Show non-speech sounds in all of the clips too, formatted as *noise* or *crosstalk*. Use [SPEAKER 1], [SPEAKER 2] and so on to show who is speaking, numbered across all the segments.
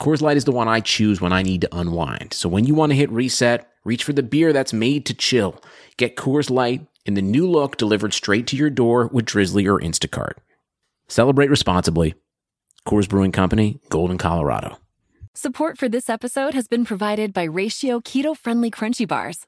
[SPEAKER 1] Coors Light is the one I choose when I need to unwind. So when you want to hit reset, reach for the beer that's made to chill. Get Coors Light in the new look delivered straight to your door with Drizzly or Instacart. Celebrate responsibly. Coors Brewing Company, Golden, Colorado.
[SPEAKER 2] Support for this episode has been provided by Ratio Keto Friendly Crunchy Bars.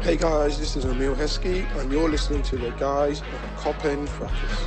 [SPEAKER 3] Hey guys, this is Emile Heskey, and you're listening to the guys of Coppen Fracas.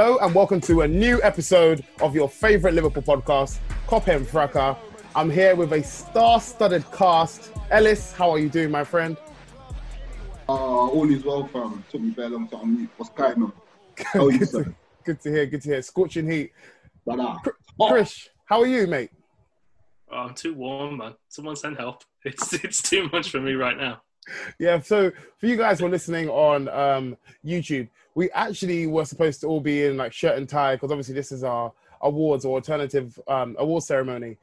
[SPEAKER 4] Hello and welcome to a new episode of your favorite Liverpool podcast, Cop and Fracas. I'm here with a star-studded cast. Ellis, how are you doing, my friend?
[SPEAKER 5] Uh, all is well, fam. Took me very long to unmute. What's going on? How are you,
[SPEAKER 4] good,
[SPEAKER 5] sir?
[SPEAKER 4] to, *laughs* good to hear. Good to hear. Scorching heat.
[SPEAKER 5] Brother.
[SPEAKER 4] Chris, how are you, mate?
[SPEAKER 6] Oh, I'm too warm, man. Someone send help. *laughs* It's it's too much for me right now.
[SPEAKER 4] Yeah. So for you guys who are listening on um, YouTube, we actually were supposed to all be in like shirt and tie because obviously this is our awards or alternative um, award ceremony.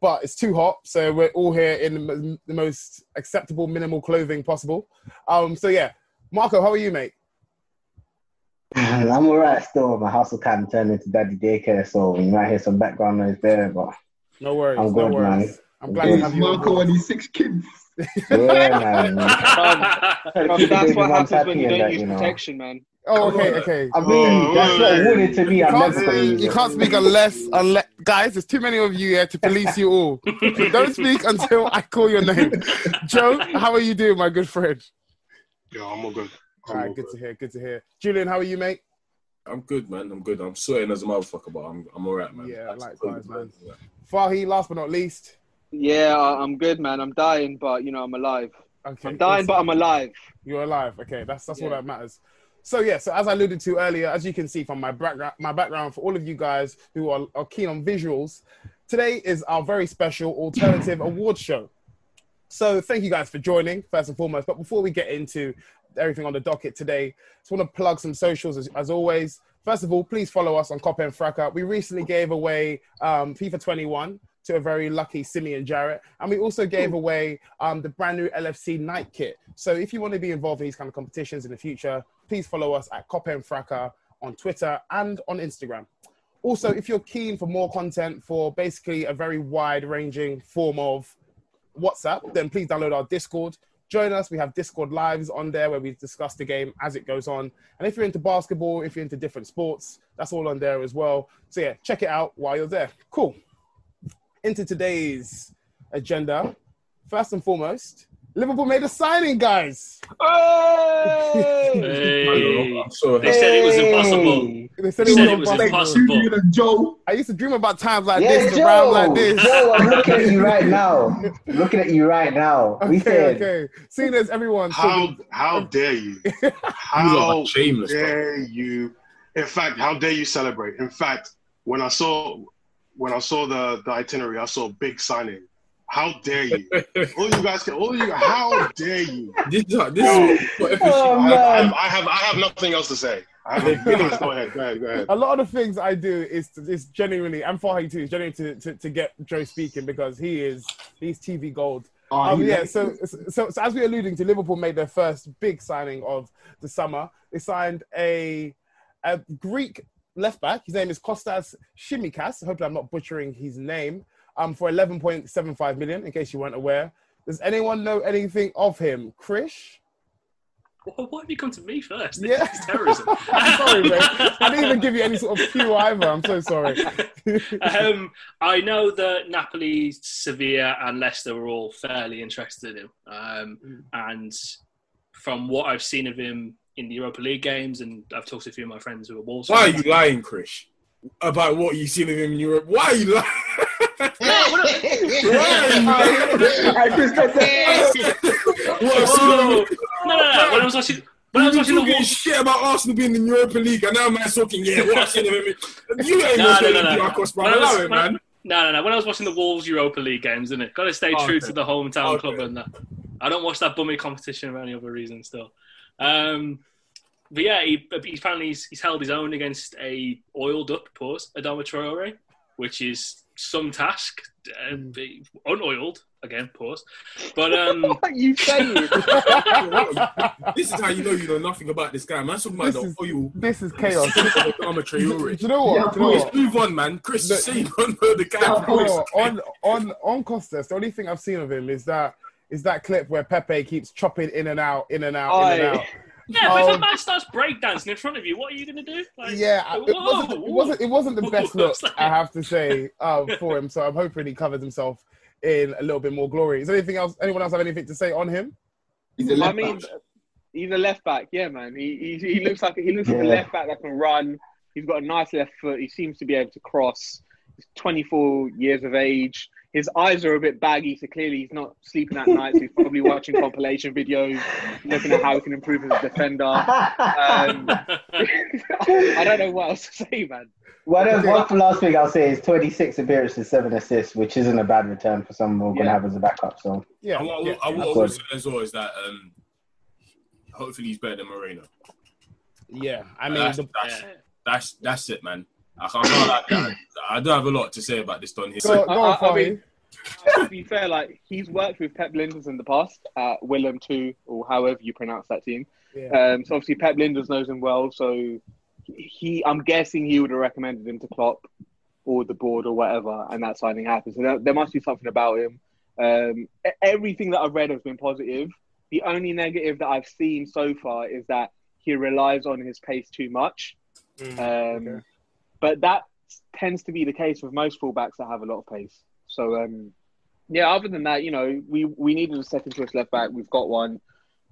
[SPEAKER 4] But it's too hot, so we're all here in the, the most acceptable minimal clothing possible. Um, so yeah, Marco, how are you, mate? *laughs*
[SPEAKER 7] I'm alright still. My hustle will kind of turn into daddy daycare, so you might hear some background noise there, but
[SPEAKER 4] No worries.
[SPEAKER 7] I'm
[SPEAKER 4] no
[SPEAKER 7] good,
[SPEAKER 4] worries.
[SPEAKER 7] man.
[SPEAKER 4] I'm glad to
[SPEAKER 5] He's
[SPEAKER 4] have you. on
[SPEAKER 5] Marco and his six kids.
[SPEAKER 7] Yeah, man.
[SPEAKER 8] Bruv, *laughs* that's what
[SPEAKER 7] Mum's
[SPEAKER 8] happens when
[SPEAKER 7] happy
[SPEAKER 8] you don't
[SPEAKER 7] that,
[SPEAKER 8] use
[SPEAKER 7] you know.
[SPEAKER 8] protection, man.
[SPEAKER 4] Oh, okay, okay.
[SPEAKER 7] I mean, oh, that's what awarded to me.
[SPEAKER 4] You
[SPEAKER 7] I'm
[SPEAKER 4] can't
[SPEAKER 7] never gonna
[SPEAKER 4] speak. You can't speak unless, unless, guys. There's too many of you here to police you all. *laughs* Don't speak until I call your name. Joe, how are you doing, my good friend?
[SPEAKER 3] Yeah, I'm all good.
[SPEAKER 4] All right, good to hear. Good to hear. Julian, how are you, mate?
[SPEAKER 9] I'm good, man. I'm good. I'm sweating as a motherfucker, but I'm I'm alright, man.
[SPEAKER 4] Yeah,
[SPEAKER 9] That's
[SPEAKER 4] likewise,
[SPEAKER 9] good,
[SPEAKER 4] man.
[SPEAKER 9] Yeah.
[SPEAKER 4] Fahi, last but not least.
[SPEAKER 8] Yeah, I'm good, man. I'm dying, but you know I'm alive.
[SPEAKER 4] Okay,
[SPEAKER 8] I'm dying, but I'm alive.
[SPEAKER 4] You're alive. Okay, that's that's all that matters. So yeah, so as I alluded to earlier, as you can see from my background, my background for all of you guys who are, are keen on visuals, Today is our very special alternative *laughs* awards show. So thank you guys for joining, first and foremost. But before we get into everything on the docket today, just want to plug some socials as, as always. First of all, please follow us on Cop and Fracas. We recently gave away um, FIFA 21 to a very lucky Simeon Jarrett. And we also gave away um, the brand new LFC night kit. So if you want to be involved in these kind of competitions in the future, please follow us at Cop and Fracas on Twitter and on Instagram. Also, if you're keen for more content for basically a very wide ranging form of WhatsApp, then please download our Discord. Join us. We have Discord lives on there where we discuss the game as it goes on. And if you're into basketball, if you're into different sports, that's all on there as well. So yeah, check it out while you're there. Cool. Into today's agenda. First and foremost, Liverpool made a signing, guys.
[SPEAKER 6] Hey.
[SPEAKER 9] I'm so
[SPEAKER 6] They said it was impossible.
[SPEAKER 4] They said
[SPEAKER 6] They
[SPEAKER 4] it
[SPEAKER 6] said
[SPEAKER 4] was
[SPEAKER 6] it was
[SPEAKER 4] impossible.
[SPEAKER 6] impossible.
[SPEAKER 5] Joe.
[SPEAKER 4] I used to dream about times like
[SPEAKER 7] Yeah,
[SPEAKER 4] this, the
[SPEAKER 7] Joe.
[SPEAKER 4] round like this.
[SPEAKER 7] Joe, I'm looking at you right now. Looking at you right now. We
[SPEAKER 4] Okay,
[SPEAKER 7] said,
[SPEAKER 4] okay. Seeing as everyone,
[SPEAKER 10] How how oh. dare you? *laughs*
[SPEAKER 9] You
[SPEAKER 10] How
[SPEAKER 9] lot are shameless, bro.
[SPEAKER 10] dare you? In fact, how dare you celebrate? In fact, when I saw when I saw the, the itinerary, I saw a big signing. How dare you? all you guys can all you how dare you?
[SPEAKER 9] This, this is
[SPEAKER 7] Oh,
[SPEAKER 10] I, I,
[SPEAKER 7] man.
[SPEAKER 10] I have I have nothing else to say. I have, *laughs* go ahead, go ahead, go ahead.
[SPEAKER 4] a lot of the things I do is to, is genuinely, and Fahi too, is genuinely to, to, to get Joe speaking because he is he's TV gold.
[SPEAKER 5] Oh,
[SPEAKER 4] Um, yeah, so, so so as we were alluding to, Liverpool made their first big signing of the summer. They signed a a Greek left back. His name is Kostas Tsimikas. Hopefully, I'm not butchering his name. Um, for 11.75 million. In case you weren't aware, does anyone know anything of him? Krish?
[SPEAKER 6] Why why have you come to me first? This
[SPEAKER 4] Yeah.
[SPEAKER 6] is terrorism. *laughs*
[SPEAKER 4] I'm sorry, man. I didn't even give you any sort of cue either. I'm so sorry. *laughs*
[SPEAKER 6] um, I know that Napoli, Sevilla, and Leicester were all fairly interested in him. Um,
[SPEAKER 4] Mm.
[SPEAKER 6] and from what I've seen of him in the Europa League games, and I've talked to a few of my friends who are Wolves
[SPEAKER 9] Why are you lying, Chris? About what you've seen of him in Europe? Why are you lying?
[SPEAKER 5] Hey, Chris, get that.
[SPEAKER 9] What I've seen of
[SPEAKER 6] Whoa.
[SPEAKER 9] him?
[SPEAKER 6] No, no, no. When I was watching, when I was
[SPEAKER 9] You
[SPEAKER 6] watching the
[SPEAKER 9] talking
[SPEAKER 6] Wolves,
[SPEAKER 9] shit about Arsenal being in the Europa League, and now man's talking, yeah, what I've seen of him. You ain't
[SPEAKER 6] No,
[SPEAKER 9] no,
[SPEAKER 6] no,
[SPEAKER 9] no,
[SPEAKER 6] no, no.
[SPEAKER 9] Bro.
[SPEAKER 6] When I was-
[SPEAKER 9] Allow it,
[SPEAKER 6] when I-
[SPEAKER 9] man.
[SPEAKER 6] No, no, no. When I was watching the Wolves Europa League games, isn't it? Got to stay
[SPEAKER 9] Oh,
[SPEAKER 6] true
[SPEAKER 9] okay.
[SPEAKER 6] to the hometown
[SPEAKER 9] Okay.
[SPEAKER 6] club and that. I don't watch that bummy competition for any other reason still. Um, but yeah, he, he apparently he's, he's held his own against a oiled up pause Adama Traore, which is some task. Uh, be- unoiled again, pause. But *laughs* um,
[SPEAKER 8] What are you saying? *laughs*
[SPEAKER 9] This is how you know you know nothing about this guy, man. Talking about
[SPEAKER 4] This
[SPEAKER 9] the
[SPEAKER 4] is-
[SPEAKER 9] oil.
[SPEAKER 4] This is chaos. *laughs*
[SPEAKER 9] Obama
[SPEAKER 4] Do you know what? Do you know
[SPEAKER 9] Let's
[SPEAKER 4] what?
[SPEAKER 9] move on, man. Chris,
[SPEAKER 4] Look-
[SPEAKER 9] say you the guy.
[SPEAKER 4] On on on Costas, the only thing I've seen of him is that is that clip where Pepe keeps chopping in and out, in and out, in and out. *laughs*
[SPEAKER 6] yeah, but if a
[SPEAKER 4] Um,
[SPEAKER 6] man starts breakdancing in front of you, what are you going to do? Like,
[SPEAKER 4] Yeah, it wasn't, it wasn't. It wasn't the *laughs* best look,
[SPEAKER 6] like-
[SPEAKER 4] I have to say, uh, for him. So I'm hoping he covers himself in a little bit more glory. Is there anything else? Anyone else have anything to say on him?
[SPEAKER 5] He's a
[SPEAKER 8] I
[SPEAKER 5] left
[SPEAKER 8] mean,
[SPEAKER 5] back.
[SPEAKER 8] he's a left back. Yeah, man. He he, he looks like he looks like a left back that can run. He's got a nice left foot. He seems to be able to cross. He's 24 years of age. His eyes are a bit baggy, so clearly he's not sleeping at night. So he's probably watching compilation videos, looking at how he can improve as a defender. Um, *laughs* I don't know what else to say, man.
[SPEAKER 7] One, of, one last thing I'll say is 26 appearances, seven assists, which isn't a bad return for someone we're going to have as a backup. So
[SPEAKER 4] Yeah,
[SPEAKER 9] I,
[SPEAKER 4] yeah.
[SPEAKER 9] Will say as well is that um, hopefully he's better than Moreno.
[SPEAKER 4] yeah. I mean,
[SPEAKER 9] that's,
[SPEAKER 4] the,
[SPEAKER 9] that's, that's that's it, man. I can't like *clears throat* that. I don't have a lot to say about this Don here.
[SPEAKER 4] go, go
[SPEAKER 8] I-
[SPEAKER 4] on,
[SPEAKER 8] I- I mean- to be fair, like he's worked with Pep Lijnders in the past at Willem Two or however you pronounce that team.
[SPEAKER 4] Yeah.
[SPEAKER 8] Um, so obviously Pep Lijnders knows him well. So he, I'm guessing he would have recommended him to Klopp or the board or whatever, and that signing happened. So there, there must be something about him. Um, everything that I've read has been positive. The only negative that I've seen so far is that he relies on his pace too much.
[SPEAKER 4] Mm,
[SPEAKER 8] Um,
[SPEAKER 4] okay.
[SPEAKER 8] But that tends to be the case with most fullbacks that have a lot of pace. So um, yeah, other than that, you know, we we needed a second choice left back. We've got one.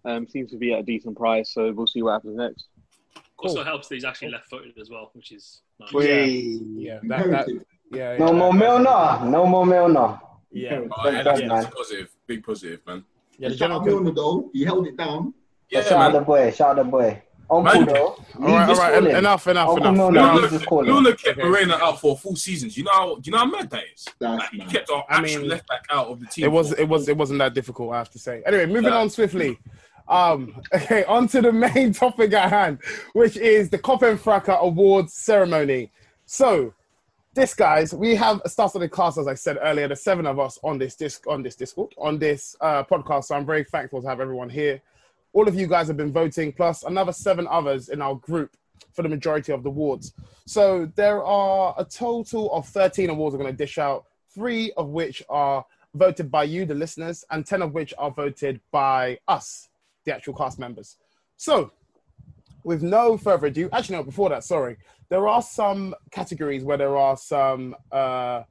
[SPEAKER 8] Um, seems to be at a decent price, so we'll see what happens next.
[SPEAKER 6] Also helps that he's actually left-footed as well, which is nice.
[SPEAKER 5] Wait.
[SPEAKER 4] Yeah, that, that, yeah,
[SPEAKER 7] no
[SPEAKER 4] yeah,
[SPEAKER 7] more Milner. No more Milner.
[SPEAKER 4] Yeah,
[SPEAKER 9] Oh, yeah, that's,
[SPEAKER 7] Yeah.
[SPEAKER 9] that's positive, big positive, man.
[SPEAKER 4] yeah. The general
[SPEAKER 5] Milner though. He held it down.
[SPEAKER 9] Yeah,
[SPEAKER 7] shout out the boy. Shout out the boy. Uncle
[SPEAKER 9] Man-
[SPEAKER 7] though.
[SPEAKER 4] All right, all right. en- Enough, enough,
[SPEAKER 7] Uncle
[SPEAKER 4] enough.
[SPEAKER 7] Milner,
[SPEAKER 4] enough.
[SPEAKER 7] leave this call.
[SPEAKER 9] Milner kept
[SPEAKER 4] Okay.
[SPEAKER 9] Moreno out for four seasons. You know, how, you know how mad that is. Like, he kept our
[SPEAKER 4] I
[SPEAKER 9] actual
[SPEAKER 4] mean,
[SPEAKER 9] left back out of the team.
[SPEAKER 4] It was it was it wasn't that difficult, I have to say. Anyway, moving
[SPEAKER 9] Yeah.
[SPEAKER 4] on swiftly. Um, *laughs* okay, on to the main *laughs* topic at hand, which is the Coppen Fracas Awards ceremony. So, this guys, we have started the class as I said earlier. The seven of us on this disc on this Discord on this uh, podcast. So I'm very thankful to have everyone here. All of you guys have been voting, plus another seven others in our group for the majority of the awards. So there are a total of 13 awards we're going to dish out, three of which are voted by you, the listeners, and 10 of which are voted by us, the actual cast members. So, with no further ado, actually, no, before that, sorry, there are some categories where there are some uh,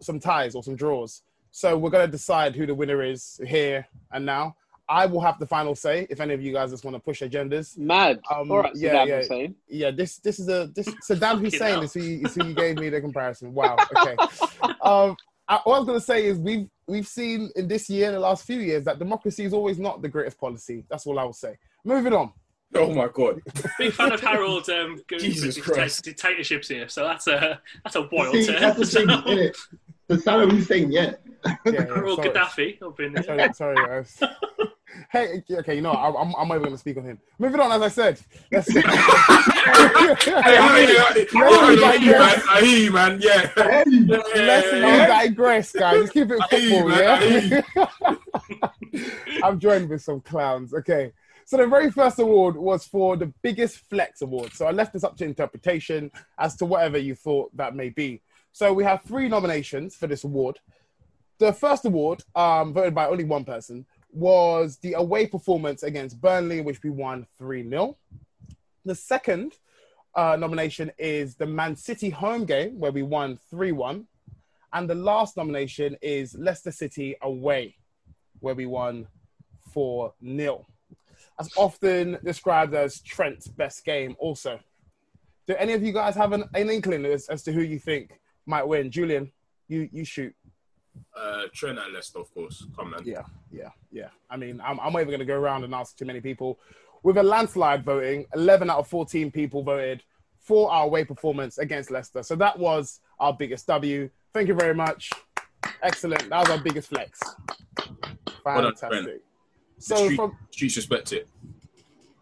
[SPEAKER 4] some ties or some draws. So we're going to decide who the winner is here and now. I will have the final say if any of you guys just want to push agendas.
[SPEAKER 8] Mad.
[SPEAKER 4] Um,
[SPEAKER 8] All right,
[SPEAKER 4] yeah,
[SPEAKER 8] Saddam
[SPEAKER 4] yeah,
[SPEAKER 8] Hussein.
[SPEAKER 4] yeah. This this is a this *laughs* Saddam
[SPEAKER 8] Fucking
[SPEAKER 4] Hussein is who, you, is who you gave me the comparison. Wow. Okay. *laughs* um, I, what I was going to say is we've we've seen in this year, the last few years, that democracy is always not the greatest policy. That's all I will say. Moving on.
[SPEAKER 9] Oh my god. *laughs*
[SPEAKER 6] Big fan of Harold um,
[SPEAKER 9] Jesus
[SPEAKER 6] for dicta-
[SPEAKER 9] Christ.
[SPEAKER 6] dictatorships here, so that's a that's a wild
[SPEAKER 5] See,
[SPEAKER 6] term.
[SPEAKER 5] that's the thing, innit? The Saddam Hussein, yeah.
[SPEAKER 6] Harold
[SPEAKER 4] sorry.
[SPEAKER 6] Gaddafi up in
[SPEAKER 4] Sorry, sorry guys. Hey, okay, you know, I, I'm, I'm not even going to speak on him. Moving on, as I said. Let's, *laughs* *laughs*
[SPEAKER 9] Hey, I, hear you, man. I hear you, man. Yeah.
[SPEAKER 4] Let's
[SPEAKER 9] Yeah.
[SPEAKER 4] digress, guys. Let's keep it
[SPEAKER 9] I hear you,
[SPEAKER 4] football,
[SPEAKER 9] man. I
[SPEAKER 4] yeah? *laughs* I'm joined with some clowns. Okay. So the very first award was for the biggest flex award. So I left this up to interpretation as to whatever you thought that may be. So we have three nominations for this award. The first award, um, voted by only one person, was the away performance against Burnley, which we won 3 0. The second uh, nomination is the Man City home game, where we won 3 1. And the last nomination is Leicester City away, where we won 4 0. That's often described as Trent's best game, also. Do any of you guys have an, an inkling as, as to who you think might win? Julian, you, you shoot.
[SPEAKER 9] Uh, Trent at Leicester, of course. Come on.
[SPEAKER 4] Yeah, yeah, yeah. I mean, I'm, I'm not even going to go around and ask too many people. With a landslide voting, 11 out of 14 people voted for our away performance against Leicester. So that was our biggest W. Thank you very much. Excellent. That was our biggest flex.
[SPEAKER 9] Well done,
[SPEAKER 4] Fantastic. So
[SPEAKER 9] the street,
[SPEAKER 4] from
[SPEAKER 9] streets respect it.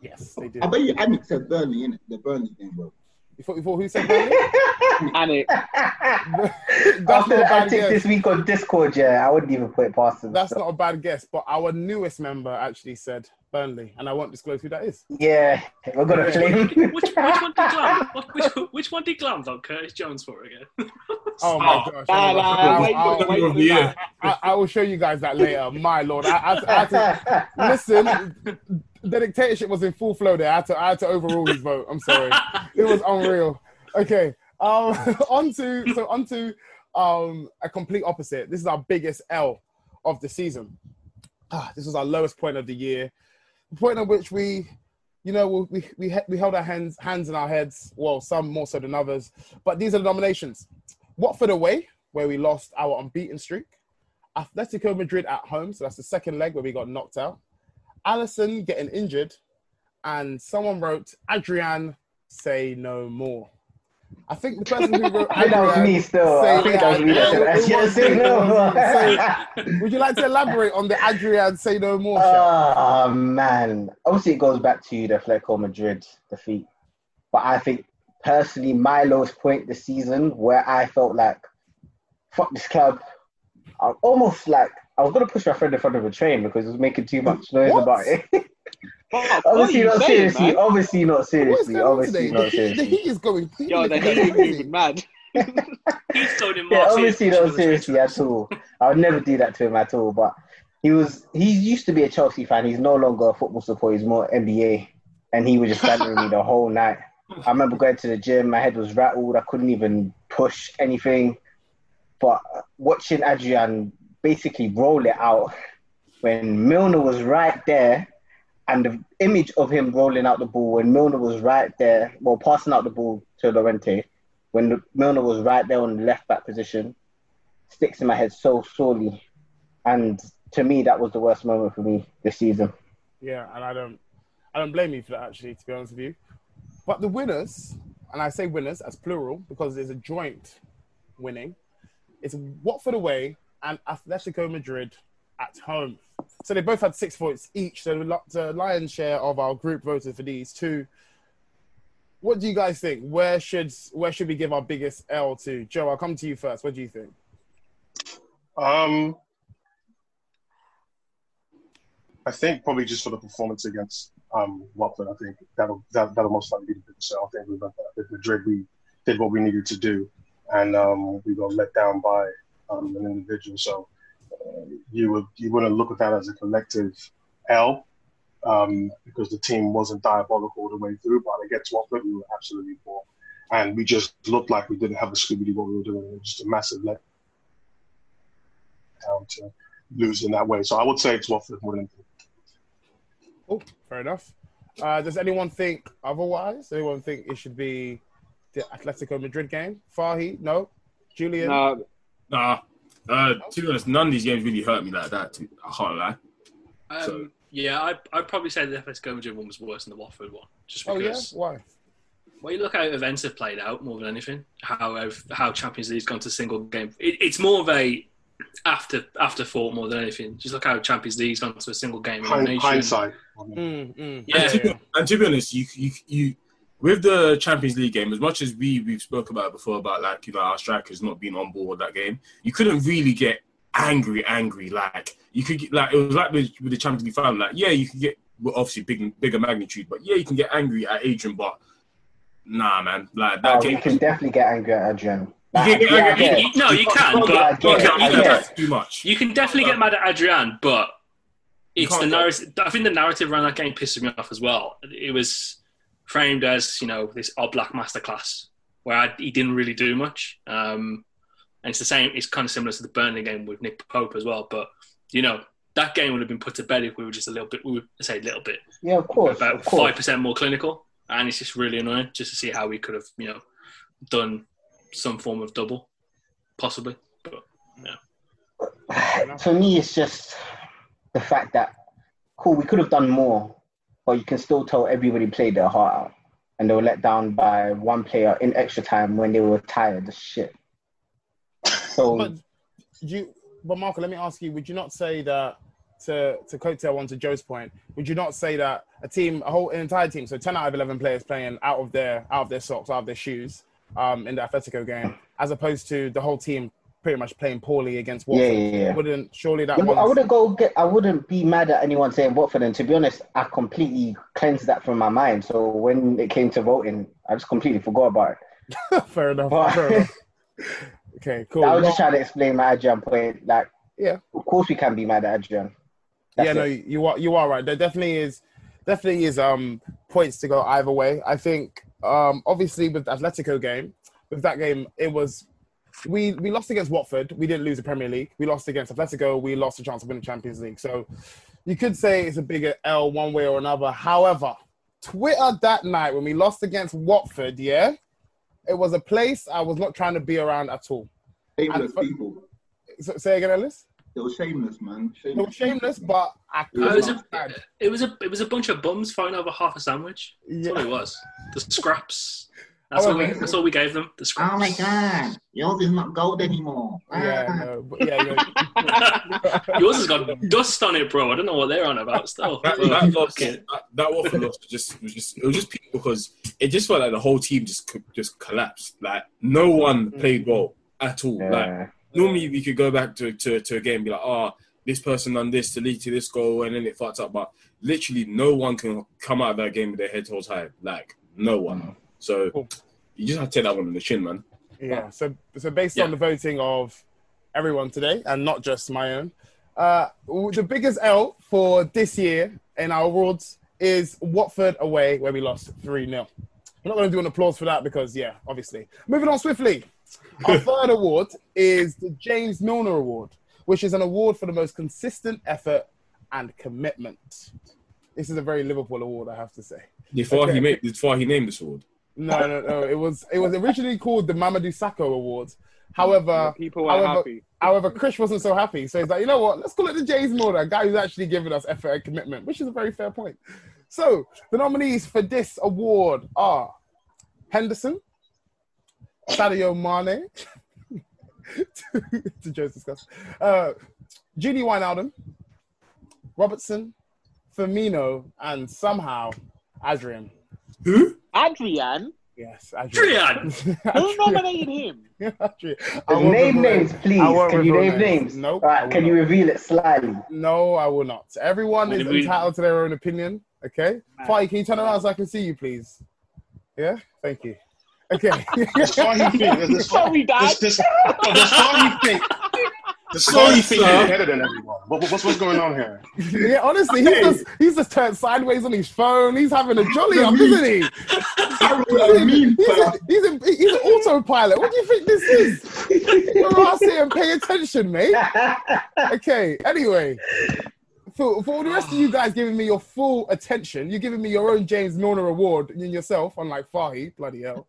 [SPEAKER 4] yes, they did.
[SPEAKER 5] I bet you Anik said Burnley, innit? The Burnley game, bro.
[SPEAKER 4] You thought, you thought who said Burnley? *laughs*
[SPEAKER 8] Anik. *laughs*
[SPEAKER 4] That's
[SPEAKER 7] After
[SPEAKER 4] not a
[SPEAKER 7] the
[SPEAKER 4] bad
[SPEAKER 7] antics
[SPEAKER 4] guess.
[SPEAKER 7] this week on Discord, yeah, I wouldn't even put it past them.
[SPEAKER 4] That's not a bad guess. But our newest member actually said Burnley, and I won't disclose who that is.
[SPEAKER 7] Yeah, we're gonna
[SPEAKER 4] Yeah.
[SPEAKER 7] flame. *laughs*
[SPEAKER 6] which, which one did Glam? what- Which, which one did Glam vote Curtis Jones for again? *laughs*
[SPEAKER 4] Oh my oh, gosh!
[SPEAKER 8] Nah, nah,
[SPEAKER 4] I'll- I'll-
[SPEAKER 8] wait, wait,
[SPEAKER 9] Yeah.
[SPEAKER 8] wait.
[SPEAKER 4] I, I will show you guys that later. My lord, I, I, I had to, listen. The dictatorship was in full flow there. I had to, I had to overrule his vote. I'm sorry, it was unreal. Okay, um, *laughs* on to so on to um, a complete opposite. This is our biggest L of the season. Ah, this was our lowest point of the year, the point at which we, you know, we we we held our hands hands in our heads. Well, some more so than others. But these are the nominations: Watford away, where we lost our unbeaten streak. Atletico Madrid at home, so that's the second leg where we got knocked out. Alisson getting injured, and someone wrote Adrian, say no more. I think the person who wrote *laughs*
[SPEAKER 7] I that me still. I think that was me that said,
[SPEAKER 4] it
[SPEAKER 7] "Adrian,
[SPEAKER 4] was *laughs*
[SPEAKER 7] say no more."
[SPEAKER 4] So, would you like to elaborate on the Adrian say no more? show?
[SPEAKER 7] Oh man, obviously it goes back to the Atletico Madrid defeat, but I think personally my lowest point this season where I felt like fuck this club. I'm almost like I was gonna push my friend in front of a train because it was making too much noise
[SPEAKER 4] What?
[SPEAKER 7] about it. *laughs*
[SPEAKER 8] What, *laughs* what
[SPEAKER 7] obviously not
[SPEAKER 8] saying,
[SPEAKER 7] seriously.
[SPEAKER 8] man?
[SPEAKER 7] Obviously not seriously. Obviously
[SPEAKER 4] today?
[SPEAKER 7] not
[SPEAKER 4] The heat, the
[SPEAKER 7] seriously.
[SPEAKER 4] heat is going. the heat
[SPEAKER 8] Yo,
[SPEAKER 4] is
[SPEAKER 8] the
[SPEAKER 4] going
[SPEAKER 8] heat is moving mad. *laughs*
[SPEAKER 6] He's going in
[SPEAKER 7] Yeah, obviously not seriously at all. I would never do that to him at all. But he was he used to be a Chelsea fan. He's no longer a football supporter. He's more NBA, and he was just standing with me the whole night. I remember going to the gym. My head was rattled. I couldn't even push anything. But watching Adrian basically roll it out when Milner was right there, and the image of him rolling out the ball when Milner was right there, well, passing out the ball to Llorente, when Milner was right there on the left back position, sticks in my head so sorely. And to me, that was the worst moment for me this season.
[SPEAKER 4] Yeah, and I don't, I don't blame you for that, actually, to be honest with you. But the winners, and I say winners as plural because it's a joint winning, it's Watford away and Atletico Madrid at home. So they both had six points each. So the lion's share of our group voted for these two. What do you guys think? Where should where should we give our biggest L to? Joe, I'll come to you first. What do you think?
[SPEAKER 10] Um, I think probably just for the performance against um, Watford, I think that'll that, that'll most likely be the biggest. I think with Madrid, we did what we needed to do, and um, we got let down by um, an individual. So uh, you would you wouldn't look at that as a collective L um, because the team wasn't diabolical all the way through. But against Watford, we were absolutely poor, and we just looked like we didn't have a Scooby what we were doing. It was just a massive let down to lose in that way. So I would say it's Watford more than anything.
[SPEAKER 4] Oh, fair enough. Uh, does anyone think otherwise? Anyone think it should be the Atletico Madrid game? Fahi? No? Julian?
[SPEAKER 8] Nah,
[SPEAKER 9] Nah. Uh, to be honest, none of these games really hurt me like that. To, I can't lie.
[SPEAKER 6] Um,
[SPEAKER 9] So-
[SPEAKER 6] Yeah, I, I'd probably say the Atletico Madrid one was worse than the Watford one. Just because.
[SPEAKER 4] Oh, yeah?
[SPEAKER 6] because.
[SPEAKER 4] Why?
[SPEAKER 6] Well, you look how events have played out more than anything. How ev- how Champions League's gone to single game. It, it's more of a after after thought more than anything. Just look how Champions League's gone to a single game.
[SPEAKER 10] Hind-
[SPEAKER 6] elimination.
[SPEAKER 10] hindsight.
[SPEAKER 4] Mm, mm.
[SPEAKER 6] Yeah.
[SPEAKER 9] And to, be, and to be honest, you, you you with the Champions League game, as much as we we've spoke about before about like you know our strikers not being on board that game, you couldn't really get angry, angry. Like you could get, like it was like with, with the Champions League final. Like yeah, you can get well, obviously big bigger magnitude, but yeah, you can get angry at Adrian, but nah, man, like that
[SPEAKER 7] Oh,
[SPEAKER 9] game.
[SPEAKER 7] you can definitely get angry at Adrian.
[SPEAKER 9] You can get
[SPEAKER 7] Yeah,
[SPEAKER 9] angry-
[SPEAKER 7] get
[SPEAKER 6] You- you- no, you can,
[SPEAKER 7] Yeah,
[SPEAKER 6] but you can-
[SPEAKER 7] I
[SPEAKER 6] you can-
[SPEAKER 7] it.
[SPEAKER 9] too much.
[SPEAKER 6] You can definitely get mad at Adrian, but it's the narrative. I think the narrative around that game pisses me off as well. It was framed as you know this Oblak masterclass where I, he didn't really do much. Um, and it's the same. It's kind of similar to the Burnley game with Nick Pope as well. But you know that game would have been put to bed if we were just a little bit. We would say a little bit
[SPEAKER 7] Yeah, of course.
[SPEAKER 6] about five percent more clinical, and it's just really annoying just to see how we could have you know done some form of double, possibly. But yeah. *sighs*
[SPEAKER 7] For me, it's just the fact that, cool, we could have done more, but you can still tell everybody played their heart out. And they were let down by one player in extra time when they were tired as shit. So,
[SPEAKER 4] But you, but Marco, let me ask you: Would you not say that to to coattail on to Joe's point? Would you not say that a team, a whole an entire team, so ten out of eleven players playing out of their out of their socks, out of their shoes, um, in the Atletico game, as opposed to the whole team pretty much playing poorly against
[SPEAKER 7] Yeah,
[SPEAKER 4] Watford?
[SPEAKER 7] yeah, yeah.
[SPEAKER 4] Wouldn't surely that
[SPEAKER 7] Yeah, I wouldn't go get. I wouldn't be mad at anyone saying Watford. And to be honest, I completely cleansed that from my mind. So when it came to voting, I just completely forgot about it. *laughs*
[SPEAKER 4] fair enough.
[SPEAKER 7] But-
[SPEAKER 4] fair enough. *laughs* Okay, cool.
[SPEAKER 7] I was just trying to explain my Adrian point. Like,
[SPEAKER 4] yeah,
[SPEAKER 7] of course we can be mad at Adrian. That's
[SPEAKER 4] yeah, no,
[SPEAKER 7] it.
[SPEAKER 4] you are you are right. There definitely is definitely is um points to go either way. I think um obviously with the Atletico game, with that game, it was we we lost against Watford. We didn't lose the Premier League. We lost against Atletico. We lost a chance of winning the Champions League. So you could say it's a bigger L one way or another. However, Twitter that night when we lost against Watford, yeah, it was a place I was not trying to be around at all.
[SPEAKER 5] Shameless
[SPEAKER 4] And-
[SPEAKER 5] people.
[SPEAKER 4] So, say again, Ellis.
[SPEAKER 5] They were shameless, man.
[SPEAKER 4] It was shameless, but I
[SPEAKER 6] It was
[SPEAKER 4] couldn't
[SPEAKER 6] a it was a it was a bunch of bums fighting over half a sandwich. That's
[SPEAKER 4] Yeah.
[SPEAKER 6] all it was. The scraps. *laughs* That's all we that's all we gave them. The scraps.
[SPEAKER 5] Oh my god, yours is not gold anymore.
[SPEAKER 4] Yeah, no, ah. but yeah, no. *laughs*
[SPEAKER 6] Yours has got dust on it, bro. I don't know what they're on about still.
[SPEAKER 9] That,
[SPEAKER 6] But
[SPEAKER 9] that, loss,
[SPEAKER 6] fuck
[SPEAKER 9] that, that Watford loss was just was just it was just people because it just felt like the whole team just just collapsed. Like no one mm. played well at all. Like normally we could go back to, to, to a game and be like, oh, this person done this to lead to this goal and then it fucked up. But literally no one can come out of that game with their head held high. Like no one. Mm. So you just have to take that one on the chin, man.
[SPEAKER 4] Yeah. So so based on the voting of everyone today, and not just my own, uh, the biggest L for this year in our awards is Watford away, where we lost three 0 I'm not going to do an applause for that because, yeah, obviously. Moving on swiftly. Our *laughs* third award is the James Milner Award, which is an award for the most consistent effort and commitment. This is a very Liverpool award, I have to say.
[SPEAKER 9] Before
[SPEAKER 4] Okay.
[SPEAKER 9] he made before he named this award.
[SPEAKER 4] No, no, no. It was it was originally called the Mamadou Sakho Awards. However,
[SPEAKER 8] people were
[SPEAKER 4] however,
[SPEAKER 8] happy.
[SPEAKER 4] however, Chris wasn't so happy. So he's like, you know what? Let's call it the James Milner, a guy who's actually giving us effort and commitment, which is a very fair point. So the nominees for this award are Henderson, Sadio Mane, to, *laughs* to Joe's discuss, uh, Gini Wijnaldum, Robertson, Firmino, and somehow Adrian.
[SPEAKER 9] Who?
[SPEAKER 8] Adrian.
[SPEAKER 4] Yes, *laughs*
[SPEAKER 6] Adrian.
[SPEAKER 8] Who nominated him? *laughs*
[SPEAKER 4] Adrian.
[SPEAKER 7] Name names, please. Can you name names?
[SPEAKER 4] Nope.
[SPEAKER 7] All right, can you reveal it slightly?
[SPEAKER 4] No, I will not. Everyone is entitled to their own opinion. Okay. Fai, can you turn around so I can see you, please? Yeah. Thank you. Okay. *laughs*
[SPEAKER 10] That's why he think. That's
[SPEAKER 8] Sorry, Dad.
[SPEAKER 10] That's, that's, that's why he think. That's why he think he's better than everyone. What, what's what's going on here?
[SPEAKER 4] yeah, honestly, he's just he's just turned sideways on his phone. He's having a jolly up, isn't he? *laughs* He's, in, he's, in, he's, in, he's an autopilot. What do you think this is? You're out here and pay attention, mate. Okay. Anyway, for for the rest of you guys giving me your full attention, you're giving me your own James Milner award in yourself, unlike Fahi. Bloody hell.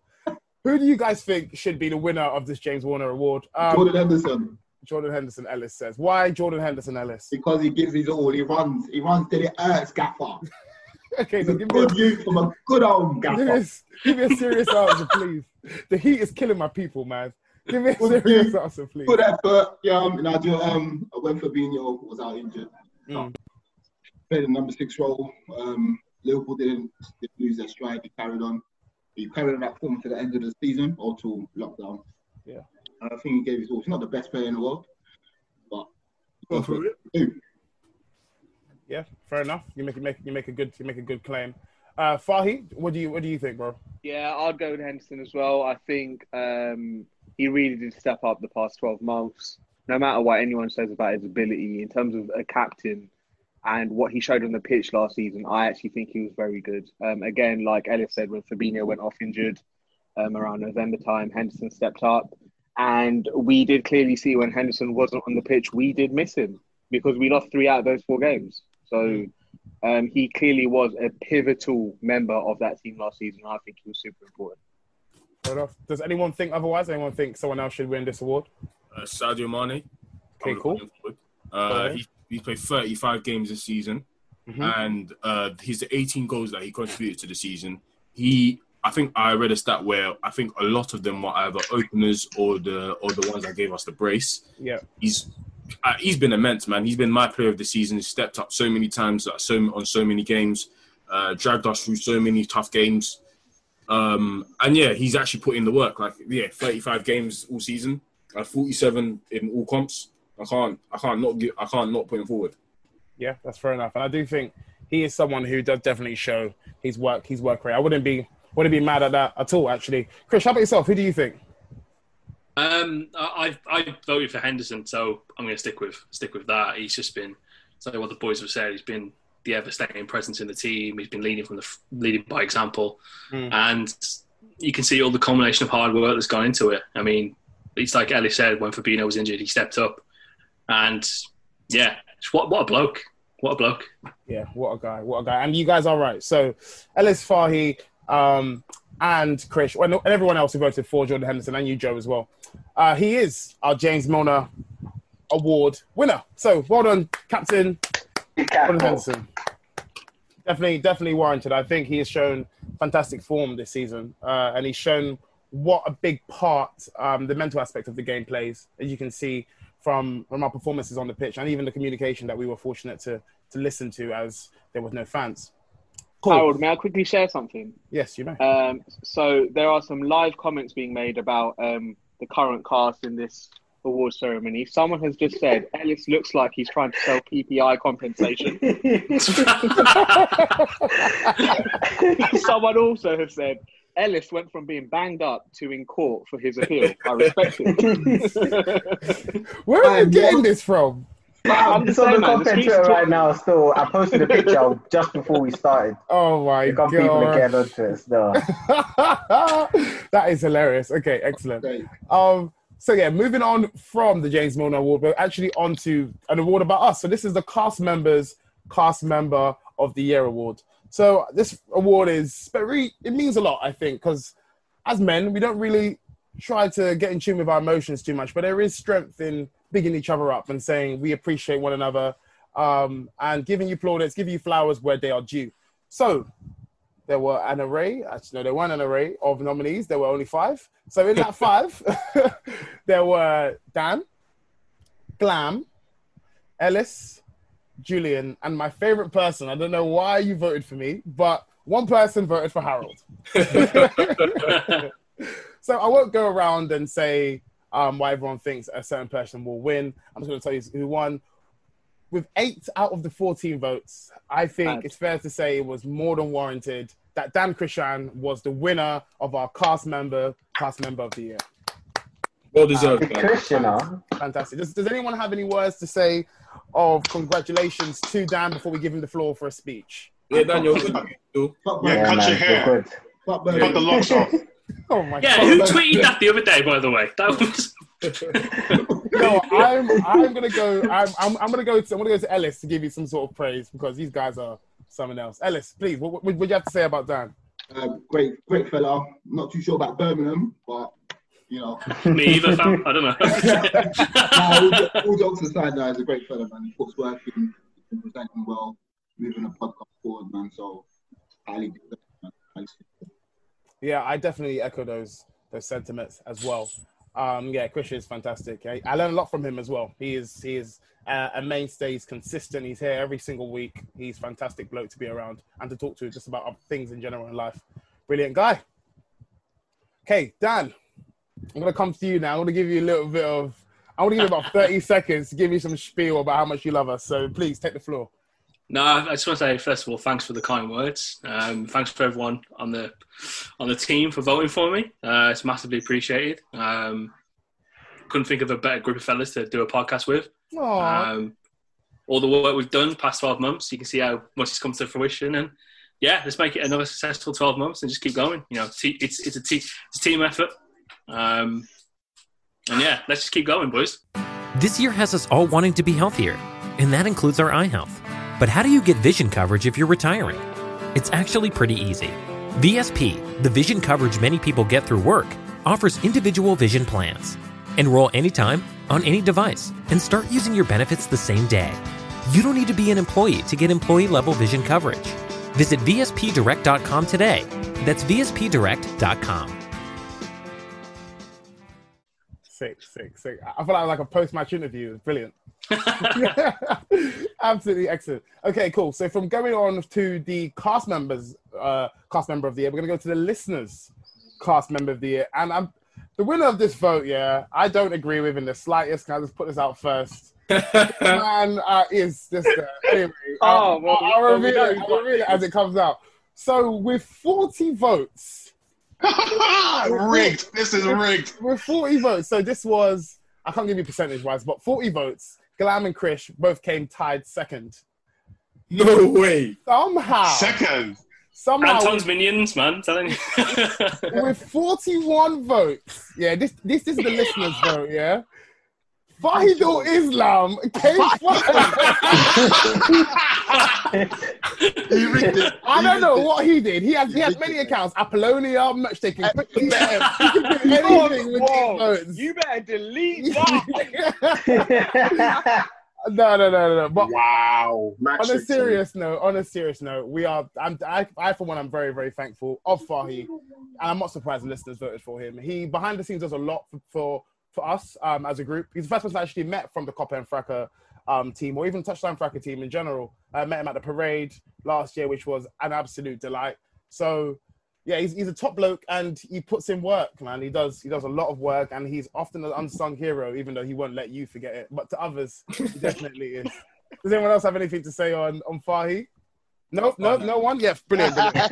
[SPEAKER 4] Who do you guys think should be the winner of this James Warner award? Um,
[SPEAKER 5] Jordan Henderson.
[SPEAKER 4] Jordan Henderson Ellis says. Why Jordan Henderson Ellis?
[SPEAKER 5] Because he gives his all. He runs. He runs till it hurts, Gaffer. *laughs*
[SPEAKER 4] Okay, so give me a,
[SPEAKER 5] good youth from a good home,
[SPEAKER 4] give me
[SPEAKER 5] Gaffer.
[SPEAKER 4] a, *laughs* give me a serious answer, please. The heat is killing my people, man. Give me a serious answer, please.
[SPEAKER 5] Good effort. Yeah, um, and I do. Um, when Fabinho was out injured,
[SPEAKER 4] Mm.
[SPEAKER 5] played the number six role. Um, Liverpool didn't, didn't lose their stride. They carried on. He carried on that form to the end of the season or to lockdown.
[SPEAKER 4] Yeah.
[SPEAKER 5] And I think he gave his all. He's not the best player in the world, but
[SPEAKER 9] Go for it.
[SPEAKER 4] Yeah, fair enough. You make you make you make a good you make a good claim. Uh, Fahi, what do you what do you think, bro?
[SPEAKER 8] Yeah, I'd go with Henderson as well. I think um, he really did step up the past 12 months. No matter what anyone says about his ability in terms of a captain and what he showed on the pitch last season, I actually think he was very good. Um, again, like Ellis said, when Fabinho went off injured um, around November time, Henderson stepped up. And we did clearly see when Henderson wasn't on the pitch, we did miss him because we lost three out of those four games. So um, he clearly was a pivotal member of that team last season. I think he was super important.
[SPEAKER 4] Fair enough. Does anyone think otherwise? Anyone think someone else should win this award?
[SPEAKER 9] Uh, Sadio Mane.
[SPEAKER 4] Okay, cool.
[SPEAKER 9] Uh,
[SPEAKER 4] Alright.
[SPEAKER 9] he, he's played 35 games this season,
[SPEAKER 4] Mhm.
[SPEAKER 9] and uh, the 18 goals that he contributed to the season. He, I think I read a stat where I think a lot of them were either openers or the or the ones that gave us the brace.
[SPEAKER 4] Yeah.
[SPEAKER 9] He's uh, he's been immense, man. He's been my player of the season. He's stepped up so many times, uh, so on so many games, uh, dragged us through so many tough games. Um, and yeah, he's actually put in the work. Like yeah, 35 games all season, uh, 47 in all comps. I can't, I can't not give, I can't not put him forward.
[SPEAKER 4] Yeah, that's fair enough. And I do think he is someone who does definitely show his work, his work rate. I wouldn't be wouldn't be mad at that at all, actually. Chris, how about yourself? Who do you think?
[SPEAKER 6] Um, I I voted for Henderson, so I'm going to stick with stick with that. He's just been, so what the boys have said, he's been the ever-staying presence in the team. He's been leading from the leading by example,
[SPEAKER 4] Mm.
[SPEAKER 6] and you can see all the combination of hard work that's gone into it. I mean, it's like Ellie said when Fabinho was injured, he stepped up, and yeah, what what a bloke, what a bloke.
[SPEAKER 4] Yeah, what a guy, what a guy. And you guys are right. So Ellis Fahi um, and Chris, and everyone else who voted for Jordan Henderson and you, Joe, as well. Uh, he is our James Milner Award winner. So well done, Captain Jordan Henderson. Definitely, definitely warranted. I think he has shown fantastic form this season, uh, and he's shown what a big part um, the mental aspect of the game plays, as you can see from from our performances on the pitch, and even the communication that we were fortunate to to listen to, as there was no fans. Cool.
[SPEAKER 8] Harold, may I quickly share something?
[SPEAKER 4] Yes, you may.
[SPEAKER 8] Um, so there are some live comments being made about um, the current cast in this award ceremony. Someone has just said Ellis looks like he's trying to sell PPI compensation. *laughs* Someone also has said Ellis went from being banged up to in court for his appeal. I respect it. *laughs*
[SPEAKER 4] Where are you getting this from?
[SPEAKER 8] I'm just
[SPEAKER 7] on the
[SPEAKER 8] saying, man, the
[SPEAKER 7] Twitter right now. Still, I posted a *laughs* picture just before we started.
[SPEAKER 4] Oh my
[SPEAKER 7] You got people to
[SPEAKER 4] god,
[SPEAKER 7] get onto it. Still. *laughs*
[SPEAKER 4] that is hilarious. Okay, excellent. Um, so yeah, moving on from the James Milner Award, but actually onto an award about us. So this is the cast members cast member of the year award. So this award is very it means a lot, I think, because as men we don't really try to get in tune with our emotions too much, but there is strength in bigging each other up and saying we appreciate one another um, and giving you plaudits, giving you flowers where they are due. So there were an array. Actually, no, there weren't an array of nominees. There were only five. So in that *laughs* five, *laughs* there were Dan, Glam, Ellis, Julian, and my favorite person. I don't know why you voted for me, but one person voted for Harold. *laughs* so I won't go around and say um, why everyone thinks a certain person will win. I'm just going to tell you who won. With eight out of the 14 votes, I think it's fair to say it was more than warranted that Dan Christian was the winner of our cast member, cast member of the year.
[SPEAKER 9] Well deserved.
[SPEAKER 7] The Christian.
[SPEAKER 4] Fantastic. Does, does anyone have any words to say of congratulations to Dan before we give him the floor for a speech?
[SPEAKER 9] Yeah, Dan, you're good.
[SPEAKER 10] Yeah,
[SPEAKER 7] Yeah,
[SPEAKER 10] cut
[SPEAKER 7] man,
[SPEAKER 10] your hair.
[SPEAKER 7] you're good.
[SPEAKER 10] Cut the locks off.
[SPEAKER 4] Oh my
[SPEAKER 6] Yeah,
[SPEAKER 4] god.
[SPEAKER 6] who tweeted that the other day, by the way? That was. *laughs*
[SPEAKER 4] no, I'm I'm gonna go. I'm, I'm I'm gonna go to I'm gonna go to Ellis to give you some sort of praise because these guys are someone else. Ellis, please, what what, what do you have to say about Dan?
[SPEAKER 5] Um, great, great fella. Not too sure about Birmingham, but you know. *laughs*
[SPEAKER 6] Me either, fam. I don't know. *laughs*
[SPEAKER 5] Nah, all, jo- all jokes aside, nah, he's a great fella, man. He puts work in, he's been presenting well, moving the podcast forward, man. So highly deserved, man.
[SPEAKER 4] Yeah, I definitely echo those those sentiments as well. Um, yeah, Christian is fantastic. I, I learned a lot from him as well. He is he is uh, a mainstay. He's consistent. He's here every single week. He's fantastic bloke to be around and to talk to just about things in general in life. Brilliant guy. Okay, Dan, I'm gonna come to you now. I'm gonna give you a little bit of. I want to give you about 30 *laughs* seconds to give you some spiel about how much you love us. So please take the floor.
[SPEAKER 6] No, I just want to say first of all, thanks for the kind words. Um, thanks for everyone on the on the team for voting for me. Uh, it's massively appreciated. Um, couldn't think of a better group of fellas to do a podcast with. Um, all the work we've done past twelve months, you can see how much it's come to fruition. And yeah, let's make it another successful twelve months and just keep going. You know, it's it's a, te- it's a team effort. Um, and yeah, let's just keep going, boys.
[SPEAKER 11] This year has us all wanting to be healthier, and that includes our eye health. But how do you get vision coverage if you're retiring? It's actually pretty easy. VSP, the vision coverage many people get through work, offers individual vision plans. Enroll anytime, on any device, and start using your benefits the same day. You don't need to be an employee to get employee level vision coverage. Visit VSPDirect.com today. That's VSPDirect.com.
[SPEAKER 4] Sick, sick, sick. I feel like like a post-match interview. It was brilliant. *laughs* *laughs* Absolutely excellent. Okay, cool. So from going on to the cast members, uh, cast member of the year, we're gonna go to the listeners' cast member of the year, and I'm the winner of this vote. Yeah, I don't agree with in the slightest. Can I just put this out first? *laughs* Man uh, is just uh, anyway.
[SPEAKER 8] Oh,
[SPEAKER 4] I'll,
[SPEAKER 8] well,
[SPEAKER 4] I'll
[SPEAKER 8] we
[SPEAKER 4] reveal it. I'll reveal it as it comes out. So with 40 votes, *laughs*
[SPEAKER 10] rigged. This is rigged.
[SPEAKER 4] with 40 votes. So this was, I can't give you percentage wise, but 40 votes. Glam and Krish both came tied second.
[SPEAKER 9] No way.
[SPEAKER 4] Somehow.
[SPEAKER 10] Second.
[SPEAKER 4] Somehow.
[SPEAKER 6] Anton's minions, man. Telling *laughs* you.
[SPEAKER 4] with 41 votes. Yeah, this this is the listeners' vote, yeah. Fahidul Islam came first. *laughs* I don't know what he did. He has he had many accounts. Apollonia, much *laughs* taking. He could do anything with these votes.
[SPEAKER 8] You better delete *laughs* that.
[SPEAKER 4] No, no, no, no, no. But
[SPEAKER 10] wow.
[SPEAKER 4] on a serious note, on a serious note, we are. I'm. I, I for one, I'm very, very thankful of Fahi, and I'm not surprised the listeners voted for him. He behind the scenes does a lot for for, for us um, as a group. He's the first person I actually met from the Copper and Fracker um, team, or even Touchdown Fracker team in general. I met him at the parade last year, which was an absolute delight. So. Yeah, he's, he's a top bloke and he puts in work, man. He does he does a lot of work and he's often an unsung hero, even though he won't let you forget it. But to others, he definitely is. *laughs* Does anyone else have anything to say on on Fahi? No, no, no one. Yes, brilliant. brilliant. *laughs*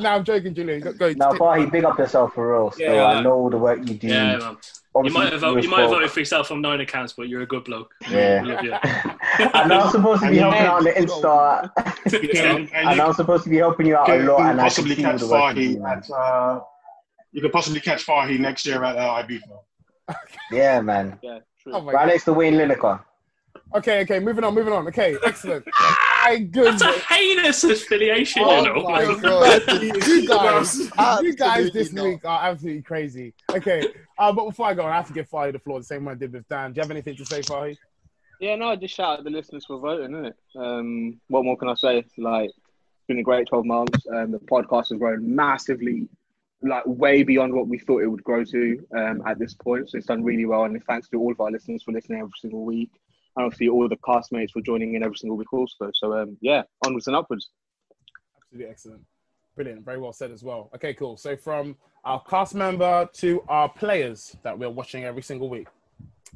[SPEAKER 4] no, I'm joking, Julian. Go. go
[SPEAKER 7] Now, Fahi, big up yourself for real. So
[SPEAKER 6] Yeah,
[SPEAKER 7] I
[SPEAKER 6] man.
[SPEAKER 7] know all the work you do.
[SPEAKER 6] Yeah, man. You might have voted, you might have
[SPEAKER 7] for-
[SPEAKER 6] voted for yourself on nine accounts, but you're a good bloke. *laughs*
[SPEAKER 7] Yeah.
[SPEAKER 6] Love you. *laughs*
[SPEAKER 7] I know I'm supposed to be
[SPEAKER 10] And
[SPEAKER 7] helping out on the Insta.
[SPEAKER 10] And
[SPEAKER 7] and I'm supposed to be helping you out a lot, and I can
[SPEAKER 10] possibly catch
[SPEAKER 7] the
[SPEAKER 10] Fahi at. Uh, you could possibly catch Fahi next year at uh, Ibiza.
[SPEAKER 7] Yeah, man.
[SPEAKER 8] Yeah, true.
[SPEAKER 4] Oh my
[SPEAKER 7] Right
[SPEAKER 4] God.
[SPEAKER 7] next to Wayne Lineker.
[SPEAKER 4] Okay, okay, moving on, moving on. Okay, excellent. My goodness.
[SPEAKER 6] That's a heinous affiliation,
[SPEAKER 4] Oh
[SPEAKER 6] you
[SPEAKER 4] my *laughs* God. you guys, *laughs* you guys this week are absolutely crazy. Okay, uh, but before I go, I have to give Fahi the floor the same way I did with Dan. Do you have anything to say, Fahi?
[SPEAKER 8] Yeah, no, I just shout out the listeners for voting, isn't it? Um, what more can I say? Like, it's been a great 12 months. and the podcast has grown massively, like way beyond what we thought it would grow to um, at this point. So it's done really well. And thanks to all of our listeners for listening every single week. And obviously all the castmates for joining in every single week also. So um, yeah, onwards and upwards.
[SPEAKER 4] Absolutely excellent. Brilliant. Very well said as well. Okay, cool. So from our cast member to our players that we're watching every single week.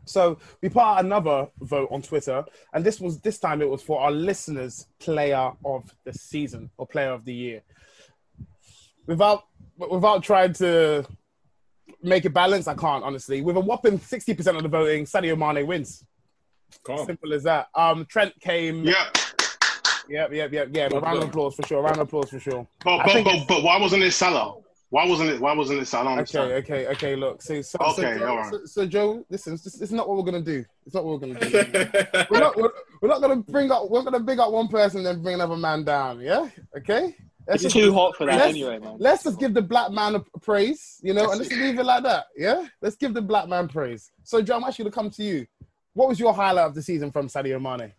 [SPEAKER 4] So we put out another vote on Twitter, and this was this time it was for our listeners' player of the season or player of the year. Without without trying to make it balanced, I can't honestly. With a whopping sixty percent of the voting, Sadio Mane wins.
[SPEAKER 9] Calm.
[SPEAKER 4] Simple as that. Um, Trent came.
[SPEAKER 10] Yeah.
[SPEAKER 4] Yep, yep, yep, yeah. But round of applause for sure. Round of applause for sure.
[SPEAKER 10] But
[SPEAKER 4] I
[SPEAKER 10] but, but, but why wasn't it Salah? Why wasn't it? Why wasn't it Salah?
[SPEAKER 4] Okay,
[SPEAKER 10] understand.
[SPEAKER 4] okay, okay. Look, so so,
[SPEAKER 10] Okay,
[SPEAKER 4] so, Joe,
[SPEAKER 10] all right.
[SPEAKER 4] so, so Joe, listen, this, this is not what we're gonna do. It's not what we're gonna do. *laughs* we're not, we're, we're not gonna bring up. We're gonna big up one person and then bring another man down. Yeah, okay.
[SPEAKER 8] It's too hot for that anyway, man.
[SPEAKER 4] Let's just give the black man a praise, you know, and let's leave it like that. Yeah, let's give the black man praise. So, Joe, I'm actually gonna come to you. What was your highlight of the season from Sadio Mane?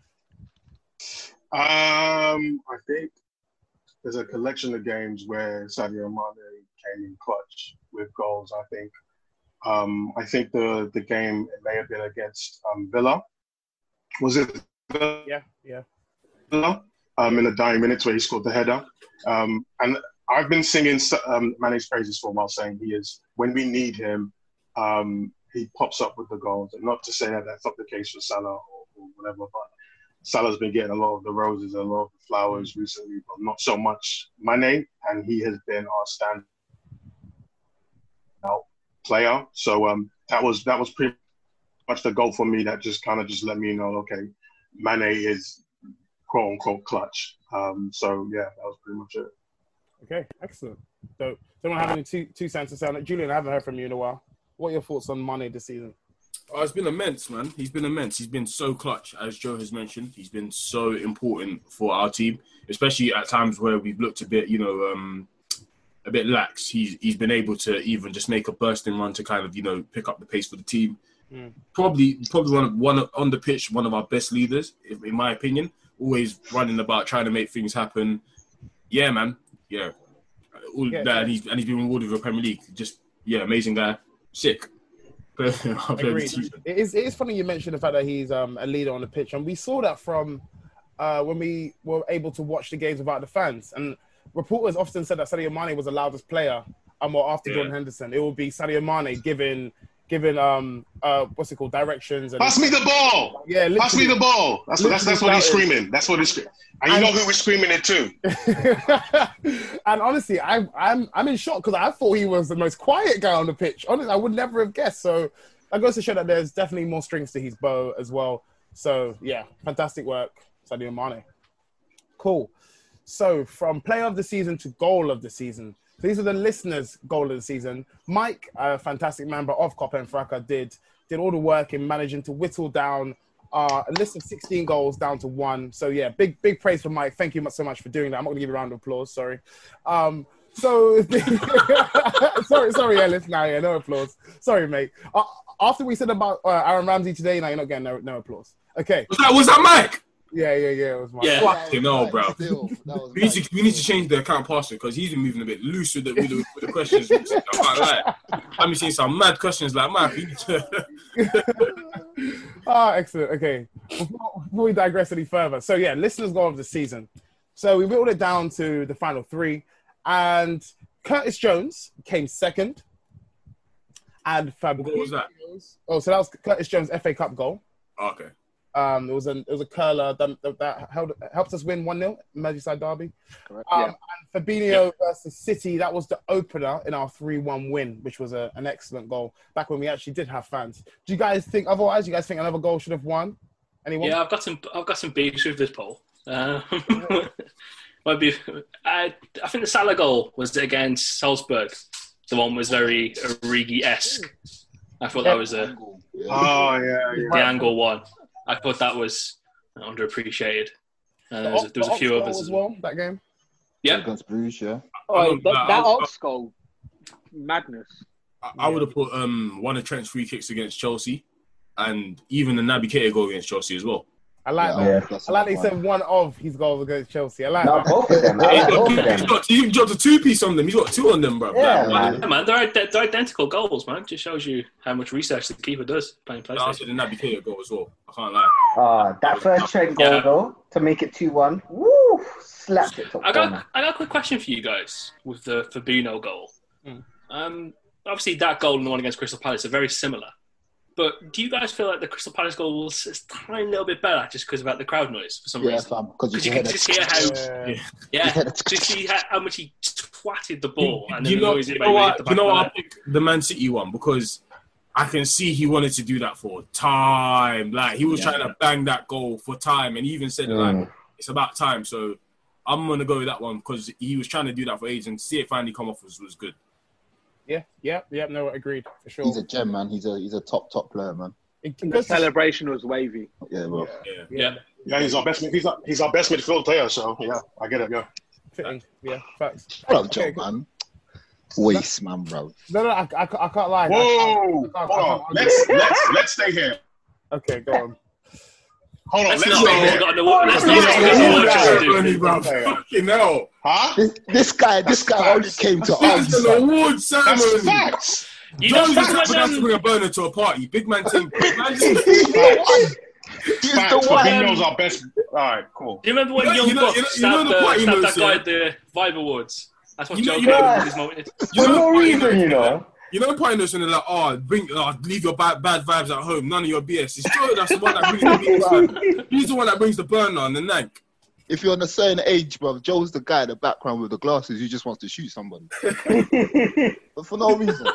[SPEAKER 10] Um, I think there's a collection of games where Sadio Mane came in clutch with goals. I think. Um, I think the the game it may have been against um, Villa. Was it Villa?
[SPEAKER 4] Yeah, yeah.
[SPEAKER 10] Um, in the dying minutes where he scored the header. Um, and I've been singing um, Mane's praises for a while, saying he is when we need him, um, he pops up with the goals. And not to say that that's not the case for Salah or, or whatever, but Salah's been getting a lot of the roses, and a lot of the flowers recently, but not so much Mane, and he has been our stand out player. So um, that was that was pretty much the goal for me. That just kind of just let me know, okay, Mane is quote unquote clutch. Um, so yeah, that was pretty much it.
[SPEAKER 4] Okay, excellent. So, don't have any two two cents to say on it. Julian, I haven't heard from you in a while. What are your thoughts on Mane this season?
[SPEAKER 9] Oh, it's been immense, man. He's been immense. He's been so clutch, as Joe has mentioned. He's been so important for our team, especially at times where we've looked a bit, you know, um, a bit lax. He's he's been able to even just make a bursting run to kind of, you know, pick up the pace for the team.
[SPEAKER 4] Mm.
[SPEAKER 9] Probably, probably one of, one of, on the pitch, one of our best leaders, if, in my opinion. Always running about, trying to make things happen. Yeah, man. Yeah, all
[SPEAKER 4] Yeah.
[SPEAKER 9] that, and he's and he's been rewarded with a Premier League. Just yeah, amazing guy. Sick. *laughs* Player of the
[SPEAKER 4] Agreed. It is, it is funny you mentioned the fact that he's um, a leader on the pitch, and we saw that from uh, when we were able to watch the games without the fans. And reporters often said that Sadio Mane was the loudest player, um, or after
[SPEAKER 10] Yeah.
[SPEAKER 4] Jordan Henderson, it would be Sadio Mane giving giving um uh what's it called directions. And
[SPEAKER 10] Pass me the ball.
[SPEAKER 4] Yeah,
[SPEAKER 10] Pass me the ball. That's what that's, that's what he's screaming. That's what he's screaming. And you know who was screaming it too? *laughs*
[SPEAKER 4] and honestly, I, am I'm I'm in shock because I thought he was the most quiet guy on the pitch. Honestly, I would never have guessed. So that goes to show that there's definitely more strings to his bow as well. So yeah, fantastic work, Sadio Mane. Cool. So from player of the season to goal of the season. These are the listeners' goal of the season. Mike, a fantastic member of Copper and Fracca, did did all the work in managing to whittle down uh, a list of 16 goals down to one. So yeah, big big praise for Mike. Thank you so much for doing that. I'm not gonna give you a round of applause. Sorry. Um, so *laughs* sorry, sorry, Ellis. Now, yeah, no applause. Sorry, mate. Uh, after we said about uh, Aaron Ramsey today, now you're not getting no, no applause. Okay.
[SPEAKER 9] Was that was that Mike?
[SPEAKER 4] Yeah, yeah, yeah. It was Mike.
[SPEAKER 9] Yeah, fucking hell, bro.
[SPEAKER 5] Still, that was *laughs*
[SPEAKER 9] We need to we need to change the account password because he's been moving a bit loose with the with the, with the questions. I can't. I've been seeing some mad questions like, man, you to.
[SPEAKER 4] Ah, excellent. Okay. Before, before we digress any further, so yeah, listeners' goal of the season. So we whittled it down to the final three, and Curtis Jones came second, and Fabio.
[SPEAKER 9] What was that?
[SPEAKER 4] Oh, so that was Curtis Jones' FA Cup goal.
[SPEAKER 9] Okay.
[SPEAKER 4] Um, it was an it was a curler that, that, that held, helped us win one 0 Merseyside derby. Um,
[SPEAKER 8] yeah.
[SPEAKER 4] And Fabinho versus City, that was the opener in our three one win, which was a, an excellent goal back when we actually did have fans. Do you guys think otherwise? You guys think another goal should have won? Anyone?
[SPEAKER 6] Yeah, I've got some. I've got some beefs with this poll. Uh, *laughs* might be. I, I think the Salah goal was against Salzburg. The one was very Origi esque. I thought that was a
[SPEAKER 10] Oh yeah, yeah.
[SPEAKER 6] the angle one. I thought that was underappreciated. Uh, there was, there was a few
[SPEAKER 4] Ox goal
[SPEAKER 6] others
[SPEAKER 4] as
[SPEAKER 6] as well.
[SPEAKER 4] well. That game.
[SPEAKER 6] Yeah,
[SPEAKER 5] against Bruges, yeah.
[SPEAKER 8] Oh,
[SPEAKER 9] don't-
[SPEAKER 8] that,
[SPEAKER 9] I-
[SPEAKER 8] that Ox goal, madness.
[SPEAKER 9] I, I would have put um one of Trent's free kicks against Chelsea and even the Naby Keita goal against Chelsea as well.
[SPEAKER 4] I like
[SPEAKER 7] Yeah,
[SPEAKER 4] that.
[SPEAKER 7] that's
[SPEAKER 4] I like that
[SPEAKER 7] a
[SPEAKER 4] he said one of his goals against Chelsea. I like
[SPEAKER 7] No,
[SPEAKER 4] that.
[SPEAKER 7] both of them. I like
[SPEAKER 9] got,
[SPEAKER 7] both of
[SPEAKER 9] he's
[SPEAKER 7] them.
[SPEAKER 9] got, he dropped a two piece on them. He's got two on them, bro.
[SPEAKER 7] Yeah,
[SPEAKER 9] Like,
[SPEAKER 7] man.
[SPEAKER 6] Yeah, man, they're, they're identical goals, man. Just shows you how much research the keeper does playing
[SPEAKER 9] I said
[SPEAKER 6] PlayStation.
[SPEAKER 9] the Naby Keita goal as well. I can't lie.
[SPEAKER 7] Ah, that first Trent goal
[SPEAKER 6] Yeah.
[SPEAKER 7] though to make it two one. Woo! Slapped it top
[SPEAKER 6] I
[SPEAKER 7] corner.
[SPEAKER 6] got, I got a quick question for you guys with the Fabinho goal.
[SPEAKER 4] Hmm.
[SPEAKER 6] Um, obviously, that goal and the one against Crystal Palace are very similar. But do you guys feel like the Crystal Palace goal was a tiny little bit better just because about the crowd noise for some
[SPEAKER 5] Yeah,
[SPEAKER 6] reason?
[SPEAKER 5] fam. Because
[SPEAKER 6] Because
[SPEAKER 5] you
[SPEAKER 6] you
[SPEAKER 5] can
[SPEAKER 6] can
[SPEAKER 5] hear
[SPEAKER 6] just hear how,
[SPEAKER 4] Yeah.
[SPEAKER 6] yeah, just see how, how much he twatted the ball and then
[SPEAKER 9] you
[SPEAKER 6] the
[SPEAKER 9] know,
[SPEAKER 6] noise
[SPEAKER 9] you know what?
[SPEAKER 6] the
[SPEAKER 9] You know what?
[SPEAKER 6] the
[SPEAKER 9] I pick the Man City one because I can see he wanted to do that for time. Like he was
[SPEAKER 5] Yeah.
[SPEAKER 9] trying to bang that goal for time, and he even said
[SPEAKER 7] Mm.
[SPEAKER 9] like it's about time. So I'm gonna go with that one because he was trying to do that for ages, and see it finally come off was, was good.
[SPEAKER 4] Yeah, yeah, yeah. No, agreed for sure.
[SPEAKER 5] He's a gem, man. He's a he's a top top player, man.
[SPEAKER 8] The celebration was wavy.
[SPEAKER 5] Yeah, bro.
[SPEAKER 9] Yeah.
[SPEAKER 6] Yeah.
[SPEAKER 10] Yeah, he's our best. He's our, he's our best midfield player. So yeah, I get it. Yeah.
[SPEAKER 4] fitting. Yeah, facts.
[SPEAKER 5] Bro,
[SPEAKER 4] Okay,
[SPEAKER 5] Joe,
[SPEAKER 4] cool.
[SPEAKER 5] man. Waste, man, bro.
[SPEAKER 4] No, no, I, I, I can't lie. I
[SPEAKER 10] Whoa!
[SPEAKER 4] can't- I
[SPEAKER 10] Hold
[SPEAKER 4] can't- I
[SPEAKER 10] on.
[SPEAKER 4] can't-
[SPEAKER 10] Let's let's let's stay here.
[SPEAKER 4] Okay, go on.
[SPEAKER 10] Hold on.
[SPEAKER 6] Let's
[SPEAKER 10] Let's
[SPEAKER 6] not
[SPEAKER 10] stay
[SPEAKER 6] all
[SPEAKER 10] here.
[SPEAKER 6] got on the wall. Let's not
[SPEAKER 4] Yeah,
[SPEAKER 6] all
[SPEAKER 4] yeah,
[SPEAKER 6] got on the
[SPEAKER 4] yeah,
[SPEAKER 6] wall.
[SPEAKER 4] yeah.
[SPEAKER 6] Just do
[SPEAKER 9] Bernie,
[SPEAKER 6] it.
[SPEAKER 9] bro.
[SPEAKER 4] Okay.
[SPEAKER 9] Fucking hell.
[SPEAKER 10] Huh?
[SPEAKER 5] This, this guy, this guy only came to
[SPEAKER 9] This is
[SPEAKER 5] answer.
[SPEAKER 9] an award
[SPEAKER 10] That's
[SPEAKER 9] ceremony.
[SPEAKER 10] facts.
[SPEAKER 6] You know,
[SPEAKER 9] Jones
[SPEAKER 6] back
[SPEAKER 9] is
[SPEAKER 6] when,
[SPEAKER 9] going to bring a burner to a party. Big man team. *laughs* Big man team.
[SPEAKER 5] He's the one. He's
[SPEAKER 10] Facts.
[SPEAKER 5] the
[SPEAKER 10] But he knows our best. All right, cool.
[SPEAKER 6] Do you remember when
[SPEAKER 9] You know-
[SPEAKER 6] Young
[SPEAKER 9] you know-
[SPEAKER 6] Buck
[SPEAKER 9] you know- you know the
[SPEAKER 6] uh, stabbed that guy
[SPEAKER 9] yeah?
[SPEAKER 6] at the Vibe Awards? That's what
[SPEAKER 9] You know-
[SPEAKER 6] Joe
[SPEAKER 9] you
[SPEAKER 6] got
[SPEAKER 7] know-
[SPEAKER 6] at this moment.
[SPEAKER 9] You
[SPEAKER 7] For
[SPEAKER 9] know
[SPEAKER 7] no reason, you know.
[SPEAKER 9] You know the party notes when they're like, oh, bring, oh, leave your bad, bad vibes at home. None of your BS. It's Joe that's the one that brings the big. *laughs* He's the one that brings the burner and the nank.
[SPEAKER 5] If you're on a certain age, bro, Joe's the guy in the background with the glasses who just wants to shoot somebody. *laughs* but for no reason.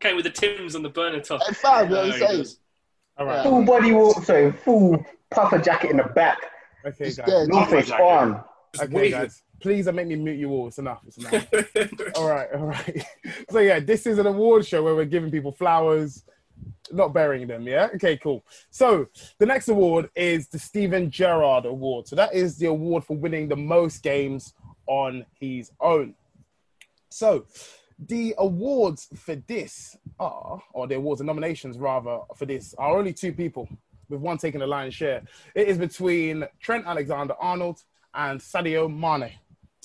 [SPEAKER 6] Came with the Tims on the burner top.
[SPEAKER 5] Hey, fam, you know what I'm
[SPEAKER 6] he
[SPEAKER 5] saying?
[SPEAKER 6] does.
[SPEAKER 4] All right.
[SPEAKER 7] full body walk, sorry, full puffer jacket in the back.
[SPEAKER 4] Okay,
[SPEAKER 5] He's
[SPEAKER 4] guys.
[SPEAKER 5] dead.
[SPEAKER 7] No on.
[SPEAKER 4] Okay, guys. Please don't make me mute you all. It's enough. It's enough. *laughs* all right, all right. So yeah, this is an award show where we're giving people flowers, not burying them. Yeah. Okay. Cool. So the next award is the Steven Gerrard Award. So that is the award for winning the most games on his own. So the awards for this are, or the awards and nominations rather for this are only two people, with one taking the lion's share. It is between Trent Alexander Arnold and Sadio Mane.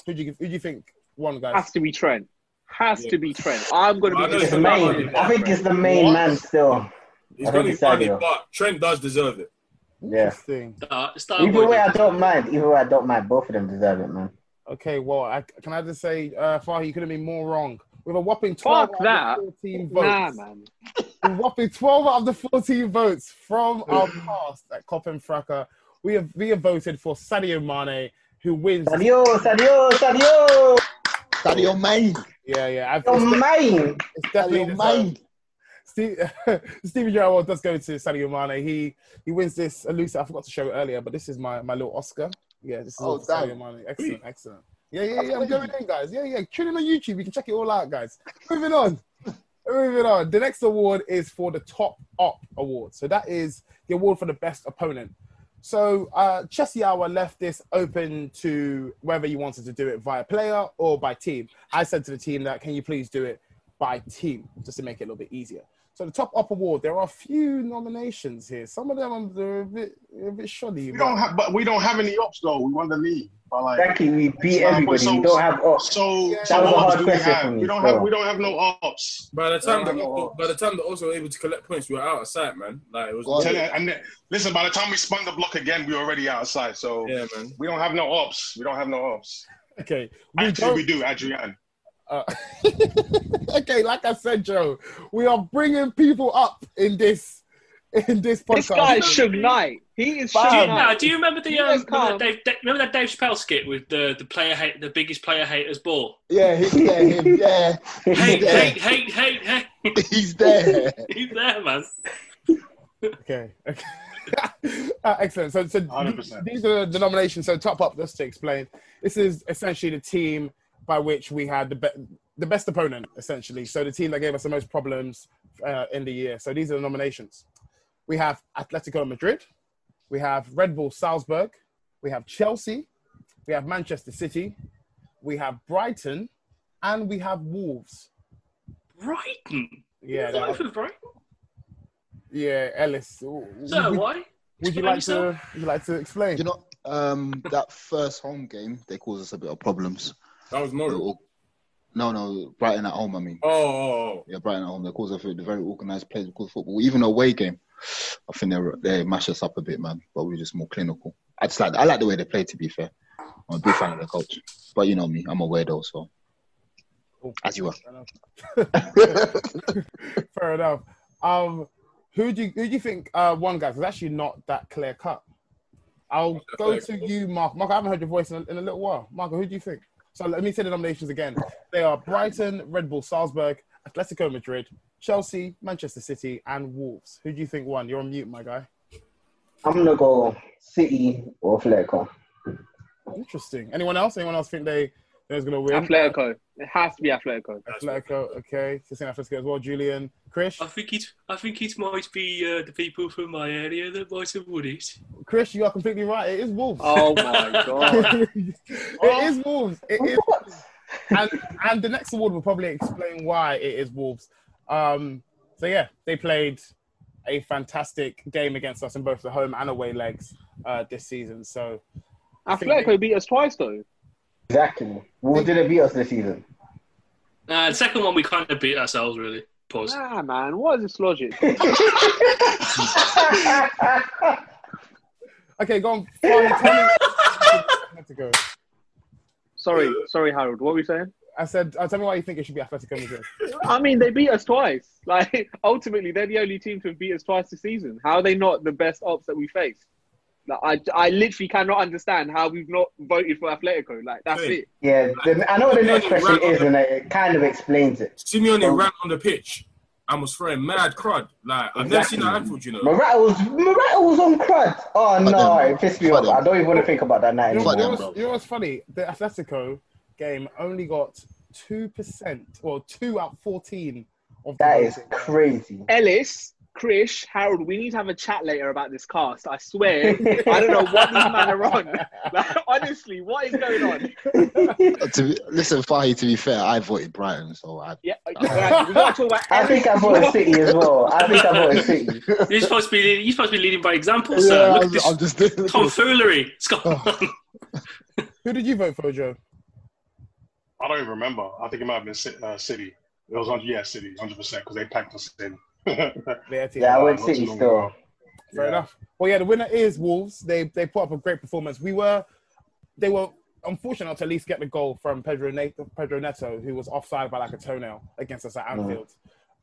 [SPEAKER 4] Who do you who do you think won, guys?
[SPEAKER 8] Has to be Trent. Has to be Trent. I'm going to be
[SPEAKER 7] It's the
[SPEAKER 8] disappointed.
[SPEAKER 7] main. I think it's the main
[SPEAKER 8] What?
[SPEAKER 7] man still.
[SPEAKER 9] He's
[SPEAKER 7] I
[SPEAKER 9] going to
[SPEAKER 7] think
[SPEAKER 9] be funny, but Trent does deserve it.
[SPEAKER 7] Yeah.
[SPEAKER 4] Interesting.
[SPEAKER 6] Star, Star
[SPEAKER 7] Either way, I don't mind. Either way, I don't mind. Both of them deserve it, man.
[SPEAKER 4] Okay, well, I, can I just say, uh, Fahi, you couldn't be more wrong. With a whopping 12
[SPEAKER 8] Fuck
[SPEAKER 4] out
[SPEAKER 8] that.
[SPEAKER 4] of the 14
[SPEAKER 8] Nah,
[SPEAKER 4] votes.
[SPEAKER 8] man.
[SPEAKER 4] a whopping 12 out of the 14 votes from our cast at Cop and Fracker, we have, we have voted for Sadio Mane, who wins.
[SPEAKER 7] Sadio, Sadio, Sadio.
[SPEAKER 5] Sadio Mane.
[SPEAKER 4] Yeah, yeah. I've,
[SPEAKER 7] Your
[SPEAKER 4] it's,
[SPEAKER 7] main.
[SPEAKER 4] it's definitely
[SPEAKER 5] Sadio
[SPEAKER 4] deserved.
[SPEAKER 5] Mane.
[SPEAKER 4] Steve, *laughs* Stevie Gerrard does go to Sadio Mane. He he wins this elusive. I forgot to show it earlier, but this is my, my little Oscar. Yeah, this is
[SPEAKER 5] Oh,
[SPEAKER 4] all for Sadio
[SPEAKER 5] damn.
[SPEAKER 4] Mane. Excellent, *clears throat* excellent. Yeah, yeah, yeah. I'm going in, guys. Yeah, yeah. Tune in on YouTube. You can check it all out, guys. Moving on. *laughs* Moving on. The next award is for the Top Up Award. So that is the award for the best opponent. So uh, Hour left this open to whether you wanted to do it via player or by team. I said to the team that can you please do it by team just to make it a little bit easier. So the top up award, there are a few nominations here. Some of them um, are a bit a bit shoddy.
[SPEAKER 10] We
[SPEAKER 4] but-
[SPEAKER 10] don't have, but we don't have any ops though. We won the league. But like,
[SPEAKER 7] Exactly, we beat
[SPEAKER 10] so-
[SPEAKER 7] everybody.
[SPEAKER 10] so-
[SPEAKER 7] we don't have ops.
[SPEAKER 10] So,
[SPEAKER 4] That
[SPEAKER 10] so
[SPEAKER 7] was a hard
[SPEAKER 10] ops do we
[SPEAKER 7] question
[SPEAKER 10] have?
[SPEAKER 7] for me,
[SPEAKER 10] We don't
[SPEAKER 7] so.
[SPEAKER 10] have, we don't have no ops.
[SPEAKER 9] By the time the
[SPEAKER 10] no.
[SPEAKER 9] by the time they're also able to collect points, we were out of sight, man. Like it was.
[SPEAKER 5] God.
[SPEAKER 10] You- and then- listen, by the time we spun the block again, we were already outside. So
[SPEAKER 9] Yeah, man.
[SPEAKER 10] we don't have no ops. We don't have no ops.
[SPEAKER 4] Okay. We
[SPEAKER 10] Actually, we do, Adrian.
[SPEAKER 4] Uh, *laughs* okay, like I said, Joe, we are bringing people up in this in this podcast.
[SPEAKER 8] This guy is Suge Knight. He is
[SPEAKER 6] Do you,
[SPEAKER 8] Suge
[SPEAKER 6] nah,
[SPEAKER 8] Knight.
[SPEAKER 6] do you remember the
[SPEAKER 8] You
[SPEAKER 6] um, remember, that. Dave, Dave- remember that Dave Chappelle skit with the the player hate the biggest player haters ball?
[SPEAKER 5] Yeah, he, yeah, him, *laughs* yeah.
[SPEAKER 6] Hate,
[SPEAKER 5] there.
[SPEAKER 6] hate, hate, hate, hate. *laughs*
[SPEAKER 5] He's there.
[SPEAKER 6] He's there, man.
[SPEAKER 4] Okay. okay. uh, excellent. So, so
[SPEAKER 10] 100%.
[SPEAKER 4] these are the nominations. So, top up, just to explain, this is essentially the team by which we had the be- the best opponent, essentially. So, the team that gave us the most problems uh, in the year. So, these are the nominations. We have Atletico Madrid, we have Red Bull Salzburg, we have Chelsea, we have Manchester City, we have Brighton, and we have Wolves.
[SPEAKER 6] Brighton.
[SPEAKER 4] Yeah,
[SPEAKER 6] Is that
[SPEAKER 4] that-
[SPEAKER 6] for Brighton?
[SPEAKER 4] Yeah, Ellis.
[SPEAKER 6] So
[SPEAKER 4] would,
[SPEAKER 6] why?
[SPEAKER 4] Would you like
[SPEAKER 6] yourself.
[SPEAKER 4] to? Would you like to explain?
[SPEAKER 12] You know, um, that *laughs* first home game they caused us a bit of problems.
[SPEAKER 9] That was Norwich.
[SPEAKER 12] No, no, Brighton at home. I mean.
[SPEAKER 9] Oh, oh, oh.
[SPEAKER 12] Yeah, Brighton at home. They caused us a very organised play because football. Even away game, I think they they mash us up a bit, man. But we're just more clinical. I just like I like the way they play. To be fair, I'm a big fan of the coach. But you know me, I'm a weirdo, so as you are. *laughs*
[SPEAKER 4] Fair enough. Um, who do you, who do you think uh, won, guys? It's actually not that clear cut. I'll go to you, Mark. Mark, I haven't heard your voice in a, in a little while. Mark, who do you think? So let me say the nominations again. They are Brighton, Red Bull Salzburg, Atletico Madrid, Chelsea, Manchester City, and Wolves. Who do you think won? You're on mute, my guy.
[SPEAKER 7] I'm gonna go City or Atletico.
[SPEAKER 4] Interesting. Anyone else? Anyone else think they they're going to win?
[SPEAKER 8] Atletico. It has to be Atletico.
[SPEAKER 4] Atletico. Okay. So saying Atletico as well. Julian, Chris.
[SPEAKER 6] I think it. I think it might be uh, the people from my area that might have won it.
[SPEAKER 4] Chris, you are completely right. It is Wolves.
[SPEAKER 8] Oh my god! *laughs*
[SPEAKER 4] it is Wolves. It is. Wolves. *laughs* And and the next award will probably explain why it is Wolves. Um, so yeah, they played a fantastic game against us in both the home and away legs uh, this season. So I think
[SPEAKER 8] Atletico beat us twice though.
[SPEAKER 7] Exactly. Who didn't beat us this season?
[SPEAKER 6] Uh, the second one we kind of beat ourselves really. Pause.
[SPEAKER 8] Nah, man. What is this logic? *laughs* *laughs*
[SPEAKER 4] Okay, go on. Fine, tell me- Atletico.
[SPEAKER 8] sorry, sorry, Harold. What were you saying?
[SPEAKER 4] I said, uh, tell me why you think it should be Atletico Madrid.
[SPEAKER 8] I mean, they beat us twice. *laughs* Like, ultimately, they're the only team to have beat us twice this season. How are they not the best ops that we faced? Like, I, I literally cannot understand how we've not voted for Atletico. Like, that's it.
[SPEAKER 7] Yeah, the, I know what the next question is, and it kind of explains it.
[SPEAKER 9] Simeone
[SPEAKER 7] So-
[SPEAKER 9] ran on the pitch and was throwing mad crud. Like I've never seen that at Anfield, you know.
[SPEAKER 7] Morata was Morata was on crud. Oh no, it pissed me off. I don't even want to think about that night
[SPEAKER 4] You know,
[SPEAKER 7] anymore.
[SPEAKER 4] you know what's, you know what's funny? The Atletico game only got two percent, or two out of fourteen of the
[SPEAKER 7] That is crazy.
[SPEAKER 8] Ellis, Krish, Harold, we need to have a chat later about this cast. I swear, I don't know what these men are on. Like, *laughs* honestly, what is going on?
[SPEAKER 12] to be, listen, Fahy, To be fair, I voted Brighton, so I.
[SPEAKER 8] Yeah, yeah, we got to talk about. *laughs*
[SPEAKER 7] I think I voted City as well. I think I voted City. *laughs*
[SPEAKER 6] You're supposed to be. leading, You're supposed to be leading by example,
[SPEAKER 12] Yeah,
[SPEAKER 6] sir. Look
[SPEAKER 12] I'm,
[SPEAKER 6] at this
[SPEAKER 12] I'm just doing
[SPEAKER 6] tomfoolery. It's.
[SPEAKER 4] Who did you vote for, Joe?
[SPEAKER 10] I don't even remember. I think it might have been Ci- uh, City. It was on, yeah, City, hundred percent, because they packed us in.
[SPEAKER 7] Yeah, I went City
[SPEAKER 10] long
[SPEAKER 7] still.
[SPEAKER 10] ago.
[SPEAKER 4] Fair enough. Well, yeah, the winner is Wolves. They they put up a great performance. We were, they were unfortunate not to at least get the goal from Pedro Neto, Pedro Neto, who was offside by like a toenail against us at Anfield.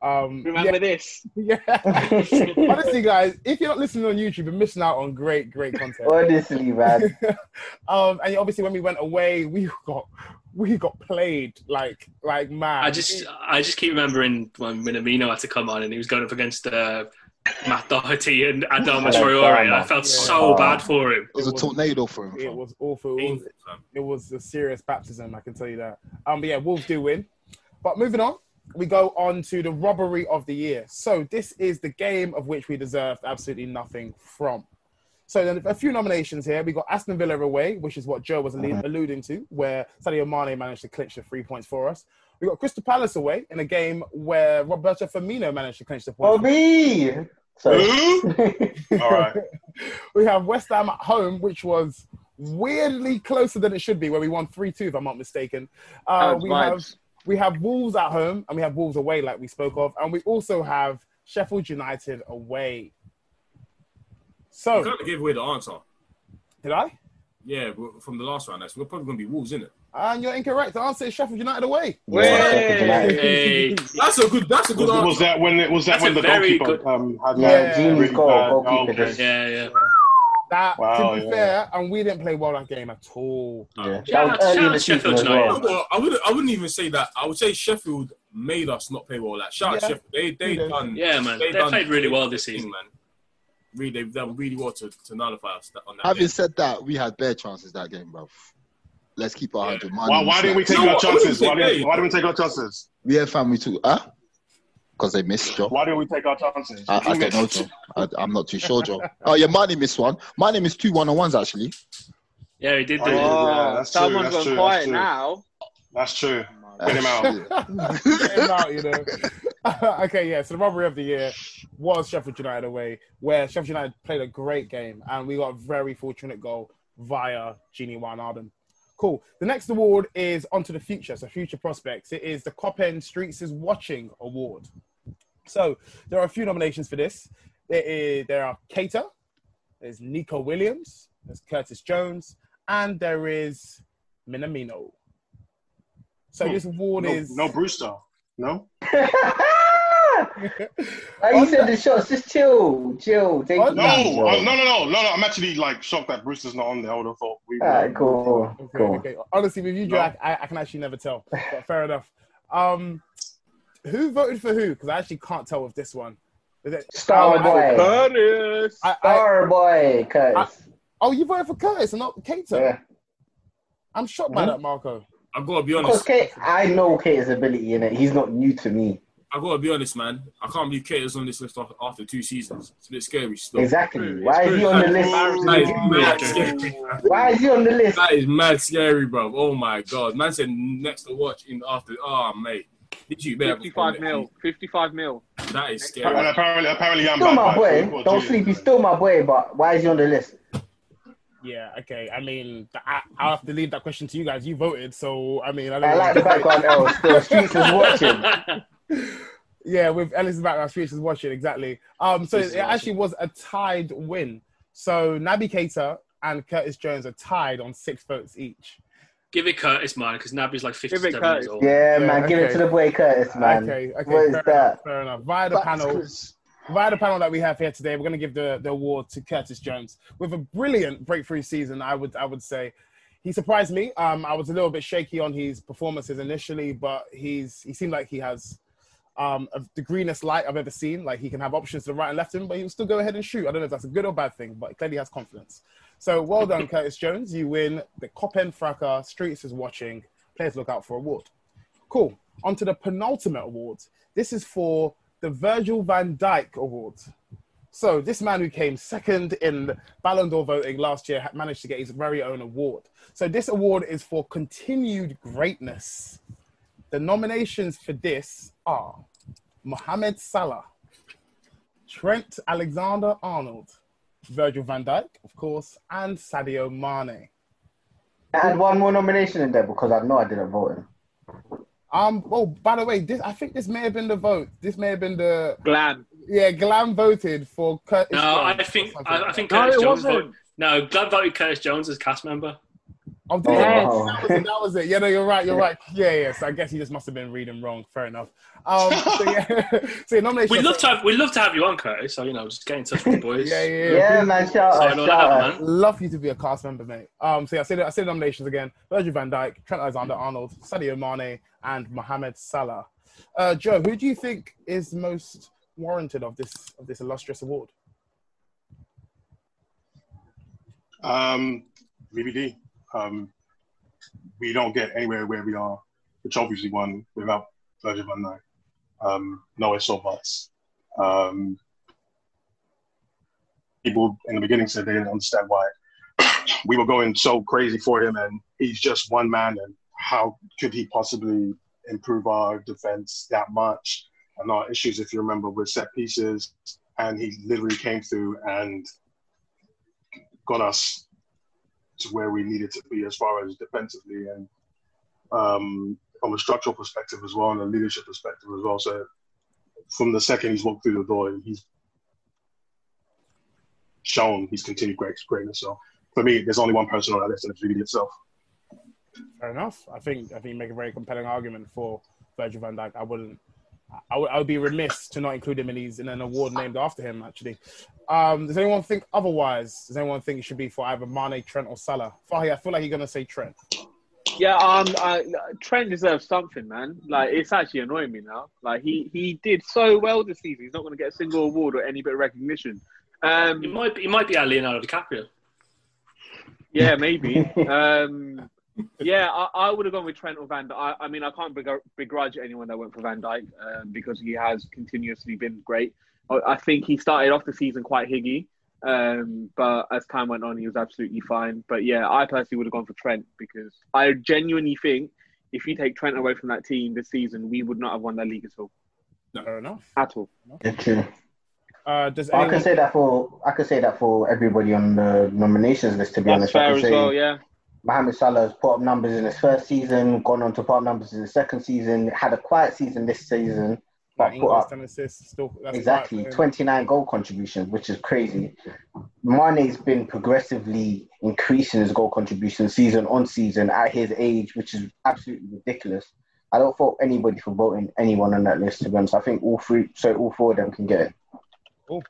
[SPEAKER 4] Um,
[SPEAKER 8] Remember
[SPEAKER 4] yeah,
[SPEAKER 8] this? *laughs*
[SPEAKER 4] yeah. *laughs* Honestly, guys, if you're not listening on YouTube, you're missing out on great, great content.
[SPEAKER 7] Honestly, man. *laughs*
[SPEAKER 4] um, and obviously, when we went away, we got we got played like like mad.
[SPEAKER 6] I just, I just keep remembering when Minamino had to come on and he was going up against uh, Matt Doherty and Adama
[SPEAKER 12] Like
[SPEAKER 6] Traore, I felt
[SPEAKER 12] Yeah.
[SPEAKER 6] so bad for him.
[SPEAKER 12] It was a tornado for him.
[SPEAKER 4] It was awful. It was, it was a serious baptism, I can tell you that. Um, but yeah, Wolves do win. But moving on, we go on to the robbery of the year. So this is the game of which we deserved absolutely nothing from. So then a few nominations here. We got Aston Villa away, which is what Joe was allu- alluding to, where Sadio Mane managed to clinch the three points for us. We got Crystal Palace away in a game where Roberto Firmino managed to clinch the points.
[SPEAKER 7] Oh, me. *laughs*
[SPEAKER 10] All right. *laughs*
[SPEAKER 4] we have West Ham at home, which was weirdly closer than it should be, where we won 3 2, if I'm not mistaken. Uh, we,
[SPEAKER 8] vibes.
[SPEAKER 4] have, we have Wolves at home, and we have Wolves away, like we spoke of. And we also have Sheffield United away. So,
[SPEAKER 9] You kind of gave away the answer.
[SPEAKER 4] did I?
[SPEAKER 9] Yeah, from the last round. That's we're probably gonna be Wolves, isn't it?
[SPEAKER 4] And you're incorrect. The answer is Sheffield United away.
[SPEAKER 6] Hey.
[SPEAKER 9] That's a good. That's a good
[SPEAKER 10] Was,
[SPEAKER 9] answer.
[SPEAKER 10] was that when it was that
[SPEAKER 6] That's
[SPEAKER 10] when the
[SPEAKER 6] very
[SPEAKER 10] goalkeeper
[SPEAKER 6] good-
[SPEAKER 10] um, had
[SPEAKER 4] Yeah.
[SPEAKER 10] that
[SPEAKER 7] Genius
[SPEAKER 10] really
[SPEAKER 7] goal,
[SPEAKER 10] bad-
[SPEAKER 7] goalkeeper
[SPEAKER 10] okay.
[SPEAKER 7] just-
[SPEAKER 6] Yeah, yeah.
[SPEAKER 4] That,
[SPEAKER 10] Wow,
[SPEAKER 4] to be
[SPEAKER 10] yeah.
[SPEAKER 4] fair, and we didn't play well that game at all.
[SPEAKER 7] Yeah,
[SPEAKER 6] Yeah,
[SPEAKER 7] that was
[SPEAKER 6] shout
[SPEAKER 7] early in
[SPEAKER 6] out
[SPEAKER 7] the
[SPEAKER 6] Sheffield
[SPEAKER 7] season well.
[SPEAKER 9] Well, I wouldn't. I wouldn't even say that. I would say Sheffield made us not play well. Like shout out
[SPEAKER 4] Yeah.
[SPEAKER 9] Sheffield. They they
[SPEAKER 4] Yeah.
[SPEAKER 9] done.
[SPEAKER 6] Yeah, man. They
[SPEAKER 9] done
[SPEAKER 6] played really well this season.
[SPEAKER 9] man. Really, they've done really well to, to nullify us on that.
[SPEAKER 12] Having
[SPEAKER 9] game.
[SPEAKER 12] said that, we had bare chances that game, bro. Let's keep our hundred.
[SPEAKER 10] Why, why didn't we take
[SPEAKER 9] No,
[SPEAKER 10] our chances?
[SPEAKER 9] say
[SPEAKER 10] Why didn't, why didn't we take our chances?
[SPEAKER 12] We had family too, huh? Because they missed, Joe.
[SPEAKER 10] Why didn't we take our chances?
[SPEAKER 12] I, I don't know. Joe. I, I'm not too sure, Joe. *laughs* Oh yeah, my name is one. My name is two one on ones actually.
[SPEAKER 6] Yeah, he did
[SPEAKER 10] Oh,
[SPEAKER 6] it.
[SPEAKER 10] yeah, that's true,
[SPEAKER 8] someone's
[SPEAKER 10] that's
[SPEAKER 8] gone
[SPEAKER 10] true,
[SPEAKER 8] quiet
[SPEAKER 10] that's true.
[SPEAKER 8] now.
[SPEAKER 10] That's true. Get him out. *laughs*
[SPEAKER 4] Get him out, you know. *laughs* okay, yeah. So the robbery of the year was Sheffield United away, where Sheffield United played a great game, and we got a very fortunate goal via Gini Wijnaldum. Cool. The next award is onto the future, so future prospects. It is the Kop End Streets is Watching Award. So there are a few nominations for this. There, is, there are Keita, there's Neco Williams, there's Curtis Jones, and there is Minamino. So
[SPEAKER 10] Hmm.
[SPEAKER 4] this award
[SPEAKER 10] no,
[SPEAKER 4] is
[SPEAKER 10] no Brewster. No.
[SPEAKER 7] Like *laughs* you said, the shots. Just chill, chill. Take
[SPEAKER 10] No,
[SPEAKER 7] it easy,
[SPEAKER 10] uh,
[SPEAKER 7] bro.
[SPEAKER 10] no, no, no, no, no. I'm actually like shocked that Brewster's not on there. I would have thought we.
[SPEAKER 7] Alright, cool,
[SPEAKER 4] Okay,
[SPEAKER 7] cool.
[SPEAKER 4] okay. Honestly, with you, Joe, I, I can actually never tell. But fair enough. Um, who voted for who? Because I actually can't tell with this one. Is it
[SPEAKER 7] Star
[SPEAKER 4] I-
[SPEAKER 7] boy.
[SPEAKER 8] Curtis.
[SPEAKER 4] I- I-
[SPEAKER 7] Star boy, Curtis.
[SPEAKER 4] oh, you voted for Curtis and not Keita.
[SPEAKER 7] Yeah.
[SPEAKER 4] I'm shocked by
[SPEAKER 7] Mhm.
[SPEAKER 4] that, Marco.
[SPEAKER 9] I gotta be
[SPEAKER 7] Because
[SPEAKER 9] honest.
[SPEAKER 7] Kate, I know Kate's ability in it. He's not new to me.
[SPEAKER 9] I gotta be honest, man. I can't believe Keita's on this list after, after two seasons. It's a bit scary still.
[SPEAKER 7] Exactly. Why is he on the list?
[SPEAKER 9] That is mad scary.
[SPEAKER 7] Why is he on the list?
[SPEAKER 9] That is mad scary, bro. Oh my god. Man said next to watch in after. Oh mate. Did you
[SPEAKER 8] 55 mil. 55 mil.
[SPEAKER 9] That is
[SPEAKER 10] And
[SPEAKER 9] scary.
[SPEAKER 10] apparently, apparently, I'm
[SPEAKER 7] Still my boy. Don't sleep. He's still my boy. But why is he on the list?
[SPEAKER 4] Yeah, okay. I mean, I, I'll have to leave that question to you guys. You voted, so I mean, I don't
[SPEAKER 7] I like the background. L. Still, streets is watching. *laughs*
[SPEAKER 4] Yeah, with Ellis background, Streets is watching exactly. Um, so
[SPEAKER 6] This is
[SPEAKER 4] it actually was a tied win. So Naby Keita and Curtis Jones are tied on six votes each.
[SPEAKER 6] Give it Curtis, man, because Naby's like 57
[SPEAKER 8] Curtis.
[SPEAKER 6] years old.
[SPEAKER 7] Yeah,
[SPEAKER 4] Yeah,
[SPEAKER 7] man. Give it to the boy Curtis, man.
[SPEAKER 4] Okay, okay,
[SPEAKER 7] What is
[SPEAKER 4] fair
[SPEAKER 7] that?
[SPEAKER 4] enough. Fair enough. Via the panel, via the panel that we have here today, we're going to give the, the award to Curtis Jones with a brilliant breakthrough season. I would I would say he surprised me. Um, I was a little bit shaky on his performances initially, but he's he seemed like he has um, the greenest light I've ever seen. Like he can have options to the right and left him, but he will still go ahead and shoot. I don't know if that's a good or bad thing, but clearly has confidence. So well done, Curtis Jones. You win the Copen Fracas Streets is watching. Players look out for award. Cool. On to the penultimate award. This is for the Virgil van Dijk Award. So this man who came second in Ballon d'Or voting last year managed to get his very own award. So this award is for continued greatness. The nominations for this are Mohamed Salah, Trent Alexander Arnold, Virgil van Dijk, of course, and Sadio Mane.
[SPEAKER 7] I had one more nomination in there because I know I didn't vote.
[SPEAKER 4] Um. Oh, by the way, this I think this may have been the vote. This may have been the
[SPEAKER 8] Glam.
[SPEAKER 4] yeah. Glam voted for Curtis.
[SPEAKER 6] No, I
[SPEAKER 4] Jones or
[SPEAKER 6] think I, I think
[SPEAKER 4] that.
[SPEAKER 8] No,
[SPEAKER 6] Curtis
[SPEAKER 8] it
[SPEAKER 6] Jones
[SPEAKER 8] wasn't.
[SPEAKER 6] voted. No, Glad voted Curtis Jones as cast member.
[SPEAKER 4] Oh, did
[SPEAKER 7] Yes.
[SPEAKER 4] it? That was it. That was it. Yeah, no, you're right. You're right. Yeah, yeah. So I guess he just must have been reading wrong. Fair enough. Um. *laughs* So yeah. *laughs* so your nomination.
[SPEAKER 6] We'd love to have we'd love to have you on, Curtis. So you know, just get in touch with the *laughs* boys.
[SPEAKER 4] Yeah, yeah, yeah.
[SPEAKER 7] Yeah, man. Shout
[SPEAKER 6] So
[SPEAKER 7] out,
[SPEAKER 6] I
[SPEAKER 7] shout out.
[SPEAKER 6] man.
[SPEAKER 4] Love you to be a cast member, mate. Um, so yeah, I say the, I say the nominations again: Virgil Van Dijk, Trent Alexander-Arnold, Sadio Mane, and Mohamed Salah. Uh, Joe, who do you think is most warranted of this of this illustrious award?
[SPEAKER 10] Um, VVD. Um, we don't get anywhere where we are. Trophies we won without Virgil van Dijk. Um, no ifs or buts. Um, people in the beginning said they didn't understand why *coughs* we were going so crazy for him, and he's just one man, and how could he possibly improve our defense that much? And our issues, if you remember, with set pieces, and he literally came through and got us to where we needed to be as far as defensively and um, from a structural perspective as well and a leadership perspective as well. So from the second he's walked through the door, he's shown he's continued great greatness. So for me, there's only one person on that list, and it's really itself.
[SPEAKER 4] Fair enough. I think I think you make a very compelling argument for Virgil van Dijk. I wouldn't. I would, I would be remiss to not include him in these in an award named after him. Actually, um, does anyone think otherwise? Does anyone think it should be for either Mane, Trent, or Salah? Fahi, I feel like you're gonna say Trent.
[SPEAKER 8] Yeah, um, uh, Trent deserves something, man. Like it's actually annoying me now. Like he he did so well this season. He's not going to get a single award or any bit of recognition. Um,
[SPEAKER 6] It might be, it might be our Leonardo DiCaprio.
[SPEAKER 8] yeah, maybe. *laughs* um, yeah, I, I would have gone with Trent or Van Dijk. I, I mean, I can't begrudge anyone that went for Van Dijk um, because he has continuously been great. I, I think he started off the season quite higgy, um, but as time went on, he was absolutely fine. But yeah, I personally would have gone for Trent because I genuinely think if you take Trent away from that team this season, we would not have won that league at all.
[SPEAKER 4] Fair enough.
[SPEAKER 8] At all.
[SPEAKER 7] Yeah, true.
[SPEAKER 4] Uh, does
[SPEAKER 7] I
[SPEAKER 4] anyone...
[SPEAKER 7] can say that for I can say that for everybody on the nominations list. To be
[SPEAKER 8] That's
[SPEAKER 7] honest, I
[SPEAKER 8] fair
[SPEAKER 7] can
[SPEAKER 8] as
[SPEAKER 7] say
[SPEAKER 8] well. Yeah.
[SPEAKER 7] Mohamed Salah has put up numbers in his first season, gone on to put up numbers in the second season, had a quiet season this season, but put up
[SPEAKER 4] assists, still,
[SPEAKER 7] exactly
[SPEAKER 4] right.
[SPEAKER 7] 29 goal contributions, which is crazy. Mane's been progressively increasing his goal contribution season on season at his age, which is absolutely ridiculous. I don't fault anybody for voting anyone on that list, to be honest. I think all three, so all four of them can get it.
[SPEAKER 4] Cool.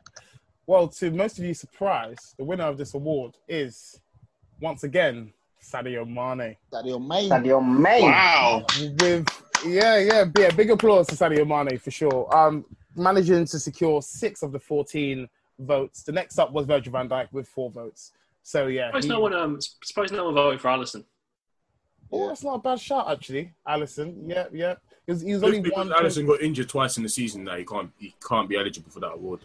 [SPEAKER 4] Well, to most of you surprise, the winner of this award is once again Sadio Mane.
[SPEAKER 12] Sadio Mane.
[SPEAKER 7] Sadio Mane.
[SPEAKER 10] Wow.
[SPEAKER 4] With yeah, yeah, yeah, big applause to Sadio Mane for sure. Um, managing to secure six of the fourteen votes. The next up was Virgil Van Dijk with four votes. So yeah,
[SPEAKER 6] Suppose
[SPEAKER 4] he-
[SPEAKER 6] no one, um, suppose no one voted for Alisson.
[SPEAKER 4] oh, that's not a bad shot actually. Alisson, yeah, yeah. He was, he was only
[SPEAKER 9] because
[SPEAKER 4] one.
[SPEAKER 9] Alisson got injured twice in the season that he can't he can't be eligible for that award.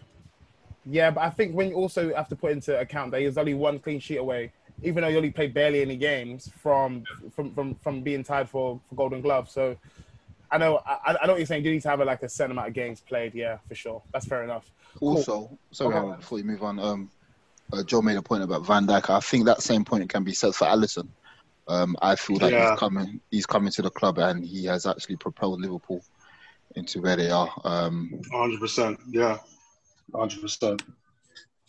[SPEAKER 4] Yeah, but I think when you also have to put into account that he was only one clean sheet away, even though he only played barely any games from from from, from being tied for, for Golden Glove. So I know I, I know what you're saying. You need to have a, like a certain amount of games played. Yeah, for sure. That's fair enough.
[SPEAKER 12] Also, cool. sorry
[SPEAKER 4] okay.
[SPEAKER 12] Before you move on, um, uh, Joe made a point about Van Dijk. I think that same point can be said for Alisson. Um, I feel that
[SPEAKER 10] yeah.
[SPEAKER 12] he's coming. He's coming to the club, and he has actually propelled Liverpool into where they are. Um,
[SPEAKER 10] 100%. Yeah, 100%.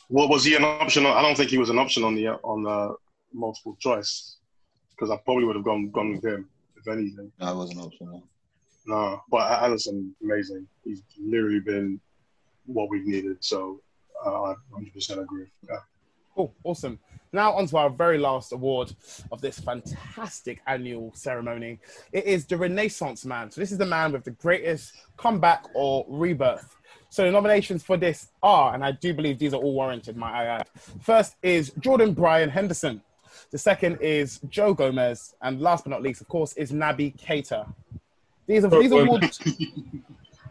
[SPEAKER 10] Well, was he an option? I don't think he was an option on the on the multiple choice because I probably would have gone gone with him if anything.
[SPEAKER 12] That was an option. No,
[SPEAKER 10] no but Alisson, amazing. He's literally been what we've needed. So uh, I 100% agree. Yeah.
[SPEAKER 4] Cool, awesome. Now on to our very last award of this fantastic annual ceremony. It is the Renaissance Man. So this is the man with the greatest comeback or rebirth. So the nominations for this are, and I do believe these are all warranted, might I add. First is Jordan Bryan Henderson. The second is Joe Gomez, and last but not least, of course, is Naby Keita. These are these awards.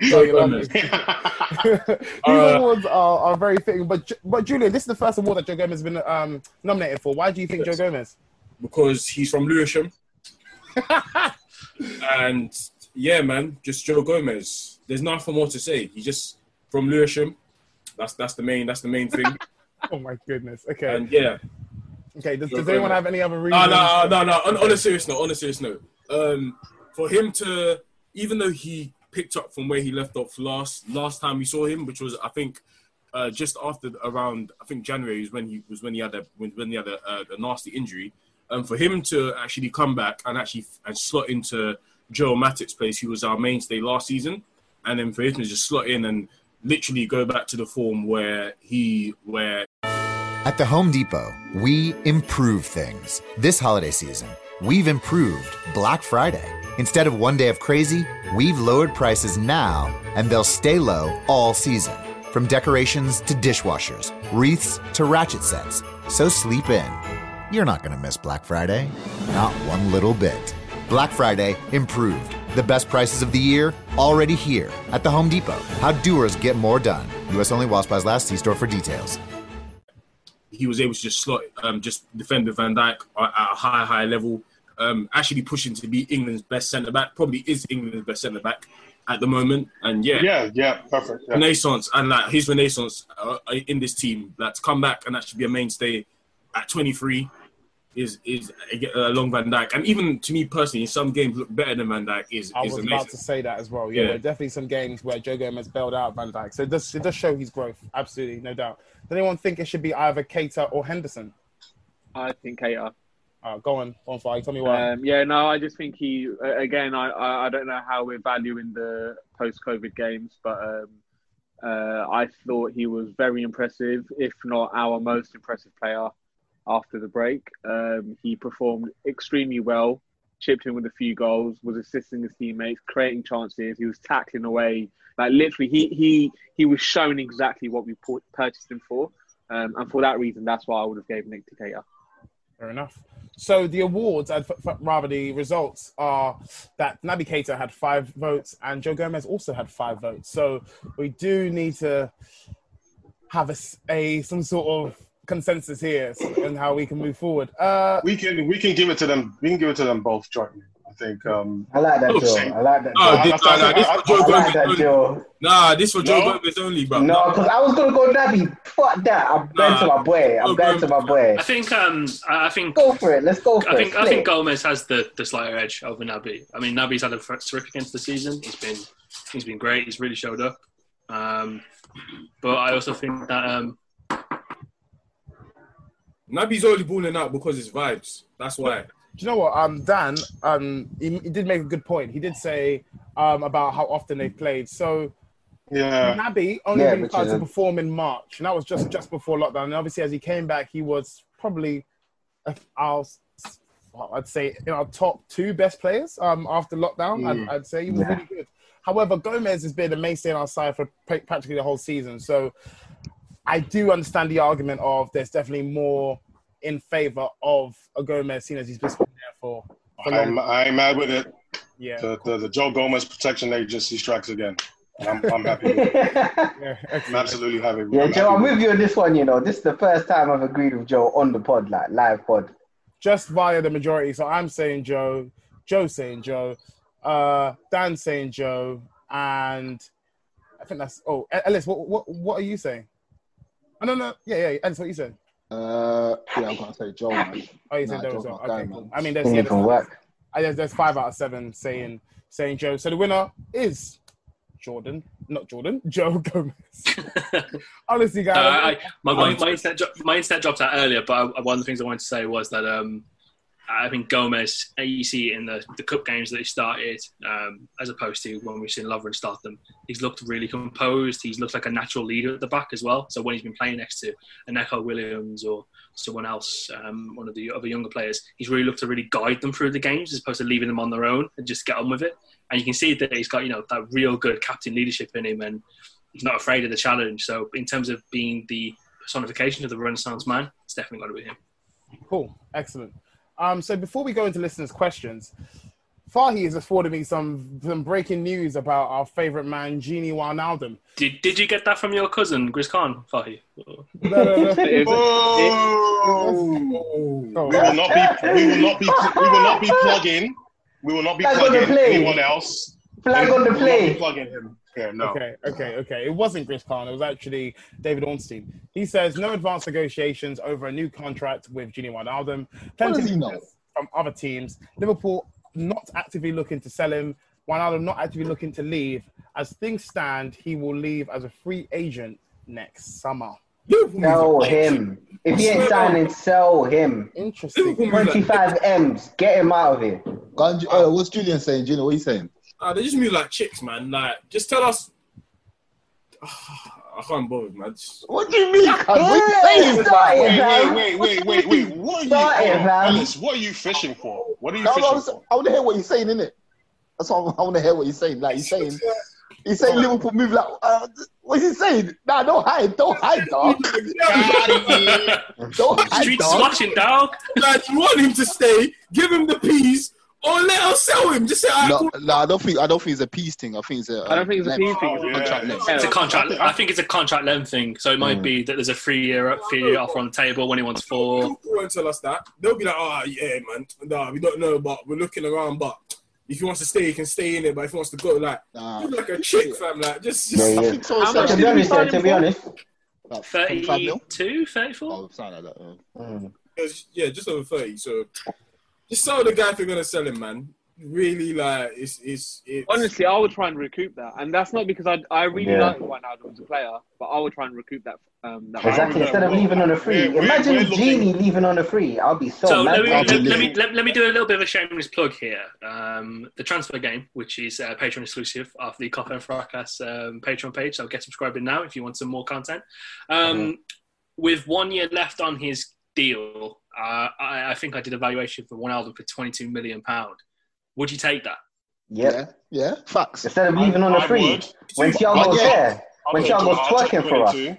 [SPEAKER 4] Love *laughs* it. *laughs* *laughs* These
[SPEAKER 9] Uh,
[SPEAKER 4] awards are, are very fitting, but but Julian, this is the first award that Joe Gomez has been um, nominated for. Why do you think Joe Gomez?
[SPEAKER 9] because he's from Lewisham. and yeah, man, just Joe Gomez. There's nothing more to say. He's just from Lewisham. That's that's the main that's the main thing. *laughs*
[SPEAKER 4] Oh my goodness. Okay.
[SPEAKER 9] And yeah.
[SPEAKER 4] Okay. Does, does anyone have any other
[SPEAKER 9] No,
[SPEAKER 4] reasons?
[SPEAKER 9] no, no, no. On, on a serious note, on a serious note, um, for him to, even though he picked up from where he left off last last time we saw him, which was I think uh, just after around I think January was when he was when he had a when, when he had a, a, a nasty injury. Um, for him to actually come back and actually and slot into Joel Matip's place, who was our mainstay last season, and then for him to just slot in and literally go back to the form where he where
[SPEAKER 13] At the Home Depot, we improve things. This holiday season, we've improved Black Friday. Instead of one day of crazy, we've lowered prices now, and they'll stay low all season. From decorations to dishwashers, wreaths to ratchet sets. So sleep in. You're not going to miss Black Friday. Not one little bit. Black Friday improved. The best prices of the year already here at the Home Depot. How doers get more done. US only while supplies last. See store for details.
[SPEAKER 9] he was able to just slot, um, just defend with Van Dijk at at a high, high level. Um, actually pushing to be England's best centre back. Probably is England's best centre back at the moment. And yeah,
[SPEAKER 10] Yeah, yeah, perfect. Yeah.
[SPEAKER 9] renaissance and like his renaissance uh, in this team. Like to come back and actually be a mainstay at 23 is is a long Van Dijk, And even to me personally, some games look better than Van Dijk. Is
[SPEAKER 4] I
[SPEAKER 9] is
[SPEAKER 4] was
[SPEAKER 9] amazing.
[SPEAKER 4] about to say that as well. Yeah,
[SPEAKER 9] Yeah.
[SPEAKER 4] there are definitely some games where Joe Gomez bailed out Van Dijk, So it does, it does show his growth. Absolutely, no doubt. Does anyone think it should be either Keita or Henderson?
[SPEAKER 8] I think Keita.
[SPEAKER 4] Uh, go on, on fire. Tell me why.
[SPEAKER 8] Um, yeah, no, I just think he. uh, Again, I, I I don't know how we're valuing the post-COVID games, but um, uh, I thought he was very impressive, if not our most impressive player after the break. Um, he performed extremely well, chipped in with a few goals, was assisting his teammates, creating chances. He was tackling away, like literally, he he he was shown exactly what we purchased him for, um, and for that reason, that's why I would have gave Nick Keita.
[SPEAKER 4] Fair enough. So the awards, and rather the results, are that Naby Keita had five votes and Joe Gomez also had five votes. So we do need to have a some sort of consensus here and how we can move forward. Uh,
[SPEAKER 10] we can we can give it to them. We can give it to them both jointly. I think. Um,
[SPEAKER 7] I like that,
[SPEAKER 10] Oh,
[SPEAKER 7] Joe. I like that.
[SPEAKER 9] Nah,
[SPEAKER 7] Joe.
[SPEAKER 9] this, nah, nah, this for Joe
[SPEAKER 7] I like
[SPEAKER 9] Gomez
[SPEAKER 7] that,
[SPEAKER 9] only.
[SPEAKER 7] Joe.
[SPEAKER 9] Nah, this for Joe
[SPEAKER 10] No?
[SPEAKER 9] Gomez only, bro.
[SPEAKER 7] No, because I was gonna go Naby. Fuck that. I'm going to my boy. I'm going to my boy.
[SPEAKER 6] I think um I I think
[SPEAKER 7] Go for it. Let's go for
[SPEAKER 6] I think
[SPEAKER 7] it.
[SPEAKER 6] I think Gomez has the, the slighter edge over Naby. I mean Naby's had a terrific end to the season. He's been he's been great. He's really showed up. Um, but I also think that um,
[SPEAKER 9] Naby's only balling out because it's vibes. That's why.
[SPEAKER 4] Do you know what? Um, Dan, um, he, he did make a good point. He did say um about how often they played. So
[SPEAKER 10] Yeah.
[SPEAKER 4] Naby only
[SPEAKER 7] Yeah,
[SPEAKER 4] really
[SPEAKER 7] which
[SPEAKER 4] started to perform in March, and that was just just before lockdown. And obviously, as he came back, he was probably uh, our well, I'd say in our top two best players um after lockdown.
[SPEAKER 7] Mm.
[SPEAKER 4] I'd, I'd say he was
[SPEAKER 7] Yeah.
[SPEAKER 4] really good. However, Gomez has been a mainstay on our side for practically the whole season. So I do understand the argument of there's definitely more in favor of a Gomez, seeing as he's just been there for, for.
[SPEAKER 10] I'm, I ain't mad with it.
[SPEAKER 4] Yeah.
[SPEAKER 10] The, the, the Joe Gomez Protection Agency strikes again. I'm, I'm *laughs* happy with it.
[SPEAKER 4] Yeah, *laughs*
[SPEAKER 10] I'm absolutely happy with
[SPEAKER 7] Yeah,
[SPEAKER 10] I'm
[SPEAKER 7] Joe,
[SPEAKER 10] happy
[SPEAKER 7] I'm
[SPEAKER 10] with
[SPEAKER 7] with you on this one. You know, this is the first time I've agreed with Joe on the pod, like live pod.
[SPEAKER 4] just via the majority. So I'm saying Joe, Joe saying Joe, uh, Dan saying Joe, and I think that's oh Ellis. What what what are you saying? Oh, no, no, yeah, yeah, Ellis, what you said?
[SPEAKER 12] Uh, yeah, I'm gonna say Joe. Man.
[SPEAKER 4] Oh, you
[SPEAKER 12] Nah,
[SPEAKER 4] said Joe.
[SPEAKER 12] Joe's
[SPEAKER 4] as well.
[SPEAKER 12] guy,
[SPEAKER 4] Okay, cool.
[SPEAKER 12] man.
[SPEAKER 4] I mean, there's, yeah, there's,
[SPEAKER 7] work.
[SPEAKER 4] I guess there's five out of seven saying saying Joe. So the winner is Jordan, not Jordan, *laughs* Joe Gomez. *laughs* Honestly, guys,
[SPEAKER 6] uh, I, my, my,
[SPEAKER 4] I'm-
[SPEAKER 6] my, internet, dro- my internet dropped out earlier, but I, one of the things I wanted to say was that um, I think Gomez, you see in the, the cup games that he started, um, as opposed to when we've seen Lovren start them, he's looked really composed. He's looked like a natural leader at the back as well. So when he's been playing next to a Neco Williams or someone else, um, one of the other younger players, he's really looked to really guide them through the games as opposed to leaving them on their own and just get on with it. And you can see that he's got you know that real good captain leadership in him, and he's not afraid of the challenge. So in terms of being the personification of the Renaissance man, it's definitely got to be him.
[SPEAKER 4] Cool, excellent. Um, so before we go into listeners' questions, Fahi has afforded me some some breaking news about our favorite man, Gini Wijnaldum.
[SPEAKER 6] Did, did you get that from your cousin, Gris Khan, Fahi?
[SPEAKER 4] No, no, no. *laughs*
[SPEAKER 10] Oh. We will not be. We will not be. We will not be plugging. We will not be
[SPEAKER 7] Flag on the
[SPEAKER 10] plugging
[SPEAKER 7] play.
[SPEAKER 10] anyone else.
[SPEAKER 7] Flag
[SPEAKER 10] We
[SPEAKER 7] on the
[SPEAKER 10] will not
[SPEAKER 7] play.
[SPEAKER 10] be plugging him. Yeah, no.
[SPEAKER 4] Okay, okay, okay. It wasn't Chris Khan. It was actually David Ornstein. He says no advanced negotiations over a new contract with Gini Wijnaldum. Plenty
[SPEAKER 12] does he
[SPEAKER 4] of
[SPEAKER 12] know?
[SPEAKER 4] from other teams. Liverpool not actively looking to sell him. Wijnaldum not actively looking to leave. As things stand, he will leave as a free agent next summer.
[SPEAKER 7] Sell him. If he ain't signing, sell him.
[SPEAKER 4] Interesting.
[SPEAKER 7] 25 M's. Get him out of here.
[SPEAKER 12] Ganj- oh, what's Julian saying? Gino, what are you saying?
[SPEAKER 9] Uh, they just move like chicks, man. Like, just tell us. I can't bother, man. Just...
[SPEAKER 12] What do you mean? cuz? What are you saying?
[SPEAKER 7] start it,
[SPEAKER 10] Wait, wait, wait, wait, wait, wait. What are you?
[SPEAKER 7] Start it,
[SPEAKER 10] hold on,
[SPEAKER 7] fam.
[SPEAKER 10] Ellis, what are you fishing for? What are you
[SPEAKER 12] No,
[SPEAKER 10] fishing
[SPEAKER 12] no,
[SPEAKER 10] for?
[SPEAKER 12] I want to hear what you're saying, innit? That's what I want to hear what you're saying. Like, he's saying, he's saying Liverpool move like, uh, what's he saying? Nah, don't hide, don't hide, dog. *laughs* don't hide,
[SPEAKER 6] Street
[SPEAKER 12] dog.
[SPEAKER 6] swatching, dog.
[SPEAKER 9] Like, you want him to stay, give him the peas, or let us sell him. Just say, "Alright,
[SPEAKER 12] No,
[SPEAKER 9] cool."
[SPEAKER 12] no, I don't think I don't think it's a peace thing. I think it's a.
[SPEAKER 8] I don't think it's a
[SPEAKER 12] length.
[SPEAKER 8] peace thing, it's a
[SPEAKER 12] Contract
[SPEAKER 10] Yeah.
[SPEAKER 12] length.
[SPEAKER 6] It's a contract. I think it's a contract length thing. So it might be that there's a three year three year offer on the table when he wants four.
[SPEAKER 9] Liverpool won't tell us that. They'll be like, oh, yeah, man. Nah, we don't know, but we're looking around. But if he wants to stay, he can stay in it. But if he wants to go, like,
[SPEAKER 12] Nah.
[SPEAKER 9] you're like a chick, fam. Like, just, just
[SPEAKER 7] Yeah,
[SPEAKER 12] I
[SPEAKER 7] yeah.
[SPEAKER 12] think so.
[SPEAKER 8] How much
[SPEAKER 7] To
[SPEAKER 8] did
[SPEAKER 7] be honest,
[SPEAKER 8] sign
[SPEAKER 7] yeah, to be honest.
[SPEAKER 12] About 25 mil?
[SPEAKER 6] 32, 34?
[SPEAKER 12] Oh, something like that. uh.
[SPEAKER 7] Mm.
[SPEAKER 9] yeah, just over 30. So just sell the guy if you're going to sell him, man. Really, like, it's, it's, it's
[SPEAKER 8] Honestly, I would try and recoup that, and that's not because I I really
[SPEAKER 7] Yeah.
[SPEAKER 8] like Wijnaldum as a player, but I would try and recoup that. Um, that
[SPEAKER 7] Exactly. Instead of leaving on a free.
[SPEAKER 10] We're- we're-
[SPEAKER 7] Imagine
[SPEAKER 10] we're
[SPEAKER 7] Gini leaving on a free. I'll be so,
[SPEAKER 6] So
[SPEAKER 7] mad.
[SPEAKER 6] let me, let, me let, let me do a little bit of a shameless plug here. Um, the transfer game, which is uh, Patreon exclusive of the Copper and Fracas um, Patreon page. So get subscribing now if you want some more content. Um, With one year left on his deal, uh, I, I think I did a valuation for Wijnaldum for twenty two million pound. Would you take that?
[SPEAKER 7] Yep.
[SPEAKER 12] Yeah, yeah, facts.
[SPEAKER 7] Instead of leaving on a
[SPEAKER 10] I
[SPEAKER 7] free. When
[SPEAKER 10] I
[SPEAKER 7] Thiago's
[SPEAKER 10] would.
[SPEAKER 7] there. When
[SPEAKER 10] would.
[SPEAKER 7] Thiago's
[SPEAKER 10] I'll
[SPEAKER 7] twerking for us.
[SPEAKER 10] 22.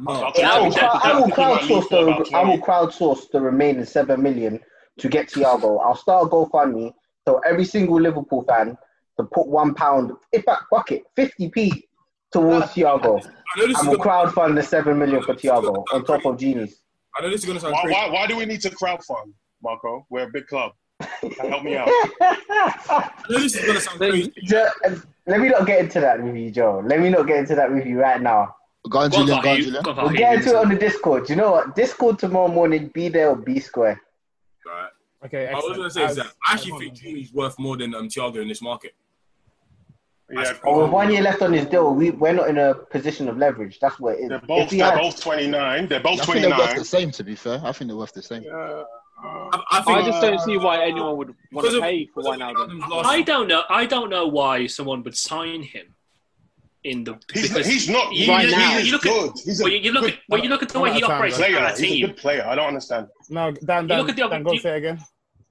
[SPEAKER 9] no.
[SPEAKER 10] I'll
[SPEAKER 7] I
[SPEAKER 10] take
[SPEAKER 7] will,
[SPEAKER 10] 22.
[SPEAKER 7] crowd, I will crowdsource the I will crowdsource the remaining seven million to get Thiago. I'll start a GoFundMe so every single Liverpool fan to put one pound, if I fuck it, fifty p towards Thiago.
[SPEAKER 9] I know this
[SPEAKER 7] And we'll
[SPEAKER 9] gonna,
[SPEAKER 7] crowdfund the seven million for Thiago on top of genius.
[SPEAKER 9] I know this is going to sound
[SPEAKER 10] Why,
[SPEAKER 9] crazy.
[SPEAKER 10] why, why do we need to crowdfund, Marco? We're a big club. Help me out. *laughs*
[SPEAKER 9] this is gonna sound crazy.
[SPEAKER 7] Jo- let me not get into that with you, Joe. Let me not get into that with you right now.
[SPEAKER 12] Go on, Julian. Go on, Julian.
[SPEAKER 7] We'll get into it on the Discord. You know what? Discord tomorrow morning. Be there or be square.
[SPEAKER 9] Right.
[SPEAKER 4] Okay.
[SPEAKER 9] I was gonna say is that I actually think Julian's worth more than um, Thiago in this market.
[SPEAKER 10] Yeah,
[SPEAKER 7] with one year left on his deal, we we're not in a position of leverage. That's what it is.
[SPEAKER 10] They're both,
[SPEAKER 7] he
[SPEAKER 10] they're
[SPEAKER 7] had-
[SPEAKER 10] both 29. They're both
[SPEAKER 12] I think they're worth
[SPEAKER 10] 29.
[SPEAKER 12] the same. To be fair, I think they're worth the same.
[SPEAKER 9] Uh, I,
[SPEAKER 14] I just don't see why anyone would want
[SPEAKER 9] Because
[SPEAKER 14] to
[SPEAKER 9] of-
[SPEAKER 14] pay for
[SPEAKER 9] because of
[SPEAKER 14] Wijnaldum.
[SPEAKER 6] I don't know. I don't know why someone would sign him in the.
[SPEAKER 10] He's,
[SPEAKER 6] because
[SPEAKER 10] he's not.
[SPEAKER 6] You,
[SPEAKER 10] right
[SPEAKER 6] you,
[SPEAKER 10] now.
[SPEAKER 6] you,
[SPEAKER 10] he's
[SPEAKER 6] look
[SPEAKER 10] good.
[SPEAKER 6] at.
[SPEAKER 10] He's a
[SPEAKER 6] well, you, you look
[SPEAKER 10] good
[SPEAKER 6] at. Well, you look at the way he operates
[SPEAKER 4] bro.
[SPEAKER 6] in
[SPEAKER 10] player.
[SPEAKER 6] our
[SPEAKER 10] He's a
[SPEAKER 6] team.
[SPEAKER 10] good player. I don't understand.
[SPEAKER 4] No, Dan,
[SPEAKER 6] You
[SPEAKER 4] Dan,
[SPEAKER 6] look at the-
[SPEAKER 4] Dan, go
[SPEAKER 6] you-
[SPEAKER 4] say again.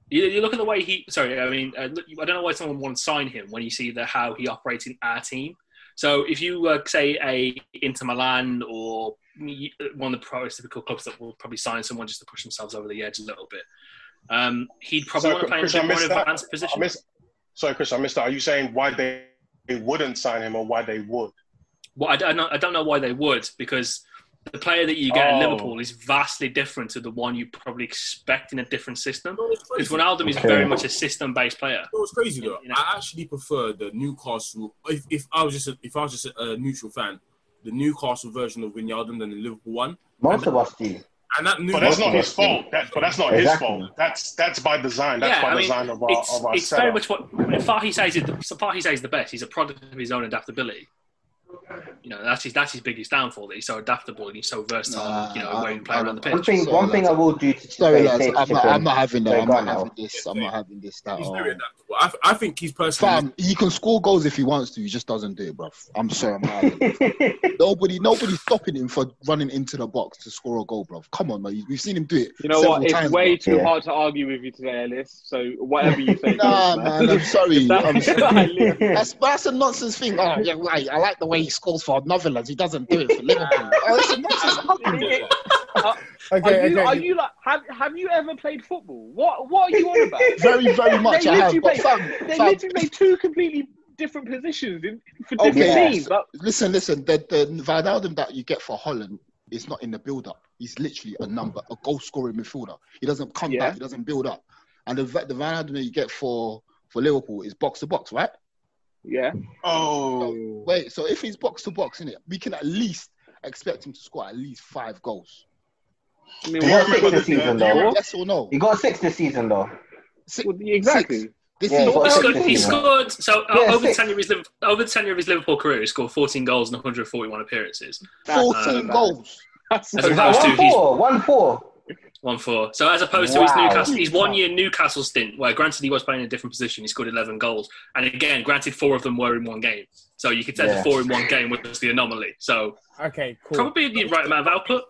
[SPEAKER 6] You, you look at the way he. Sorry, I mean, uh, look, I don't know why someone would sign him when you see the how he operates in our team. So if you uh, say a Inter Milan or one of the prototypical clubs that will probably sign someone just to push themselves over the edge a little bit, um, he'd probably
[SPEAKER 10] Sorry,
[SPEAKER 6] want to play in
[SPEAKER 10] Chris,
[SPEAKER 6] a
[SPEAKER 10] I
[SPEAKER 6] bit more advanced position.
[SPEAKER 10] missed, sorry, Chris, I missed that. Are you saying why they, they wouldn't sign him or why they would?
[SPEAKER 6] Well, I don't. I don't know why they would because the player that you get
[SPEAKER 10] Oh.
[SPEAKER 6] in Liverpool is vastly different to the one you probably expect in a different system. Because
[SPEAKER 9] crazy.
[SPEAKER 6] Ronaldo is
[SPEAKER 7] Okay.
[SPEAKER 6] very much a system-based player.
[SPEAKER 9] You know what's crazy though?
[SPEAKER 6] You know-
[SPEAKER 9] I actually prefer the Newcastle. If, if I was just a, if I was just a, a neutral fan, the Newcastle version of Wijnaldum than the Liverpool one.
[SPEAKER 7] Most of us do.
[SPEAKER 9] And that
[SPEAKER 10] But that's not his fault. That, but that's not his fault. That's that's by design. That's
[SPEAKER 6] yeah,
[SPEAKER 10] by
[SPEAKER 6] I mean,
[SPEAKER 10] design of our,
[SPEAKER 6] it's,
[SPEAKER 10] of our
[SPEAKER 6] it's
[SPEAKER 10] setup.
[SPEAKER 6] very much what Fahy says. Is the, so Fahy says the best. He's a product of his own adaptability. You know, that's his that's his biggest downfall. That he's so adaptable and he's so versatile.
[SPEAKER 12] Nah,
[SPEAKER 6] you know,
[SPEAKER 12] I-
[SPEAKER 6] where he play around the
[SPEAKER 7] One
[SPEAKER 6] pitch.
[SPEAKER 7] thing,
[SPEAKER 12] Sorry,
[SPEAKER 7] one thing I will do to
[SPEAKER 12] Sorry,
[SPEAKER 7] say,
[SPEAKER 12] lads.
[SPEAKER 7] say to
[SPEAKER 12] I'm not, I'm not having that. I'm not having this. I'm not having this. That.
[SPEAKER 9] He's very adaptable. I, I think he's personally.
[SPEAKER 12] Fam, he can score goals if he wants to. He just doesn't do it, bruv. I'm sorry, I'm not. *laughs* Nobody, nobody's stopping him for running into the box to score a goal, bruv. Come on, man. We've seen him do it.
[SPEAKER 14] You know what? It's
[SPEAKER 12] times,
[SPEAKER 14] way
[SPEAKER 12] bruv.
[SPEAKER 14] too
[SPEAKER 7] Yeah.
[SPEAKER 14] hard to argue with you today, Ellis. So whatever you say.
[SPEAKER 12] Nah,
[SPEAKER 14] goes,
[SPEAKER 12] man, I'm sorry. *laughs*
[SPEAKER 14] That-
[SPEAKER 12] I'm *laughs* sorry. That's, that's a nonsense thing. Oh, yeah, right. I like the way he scores for Netherlands. He doesn't do it for Liverpool. *laughs* Oh, it's a nonsense. *laughs*
[SPEAKER 14] Are
[SPEAKER 4] Okay,
[SPEAKER 14] you,
[SPEAKER 4] okay.
[SPEAKER 14] are you like have have you ever played football? What what are you on about? *laughs*
[SPEAKER 12] Very, very much
[SPEAKER 14] They
[SPEAKER 12] I have.
[SPEAKER 14] literally
[SPEAKER 12] But
[SPEAKER 14] play-
[SPEAKER 12] fam,
[SPEAKER 14] they
[SPEAKER 12] fam,
[SPEAKER 14] literally play two completely different positions in, for different
[SPEAKER 12] Okay.
[SPEAKER 14] teams. Like,
[SPEAKER 12] listen, listen. The the Wijnaldum that you get for Holland is not in the build up. He's literally a number, a goal scoring midfielder. He doesn't come
[SPEAKER 14] Yeah.
[SPEAKER 12] back. He doesn't build up. And the the Wijnaldum that you get for for Liverpool is box to box, right?
[SPEAKER 14] Yeah,
[SPEAKER 10] Oh,
[SPEAKER 12] Wait, so if he's box to box in it, we can at least expect him to score at least five goals.
[SPEAKER 14] I mean,
[SPEAKER 10] Do
[SPEAKER 7] He got six this
[SPEAKER 10] the-
[SPEAKER 7] season, though.
[SPEAKER 12] Yes or no?
[SPEAKER 7] He got six this season, though.
[SPEAKER 12] Six,
[SPEAKER 14] well, exactly.
[SPEAKER 12] six. This
[SPEAKER 7] Yeah,
[SPEAKER 12] is
[SPEAKER 7] he
[SPEAKER 6] He scored, he scored so uh,
[SPEAKER 7] Yeah,
[SPEAKER 6] over the
[SPEAKER 7] six.
[SPEAKER 6] tenure of his Liv- over the tenure of his Liverpool career, he scored 14 goals and 141 appearances.
[SPEAKER 12] Fourteen
[SPEAKER 6] uh,
[SPEAKER 12] goals.
[SPEAKER 14] That's
[SPEAKER 6] As
[SPEAKER 14] so
[SPEAKER 7] Is that
[SPEAKER 6] opposed to
[SPEAKER 7] one four? One four.
[SPEAKER 6] One four. So as opposed to his Newcastle, his one year Newcastle stint, where granted he was playing in a different position, he scored 11 goals, and again, granted four of them were in one game. So you could say
[SPEAKER 7] Yeah.
[SPEAKER 6] the four in one game was the anomaly. So
[SPEAKER 4] Okay, cool.
[SPEAKER 6] probably the right amount of output.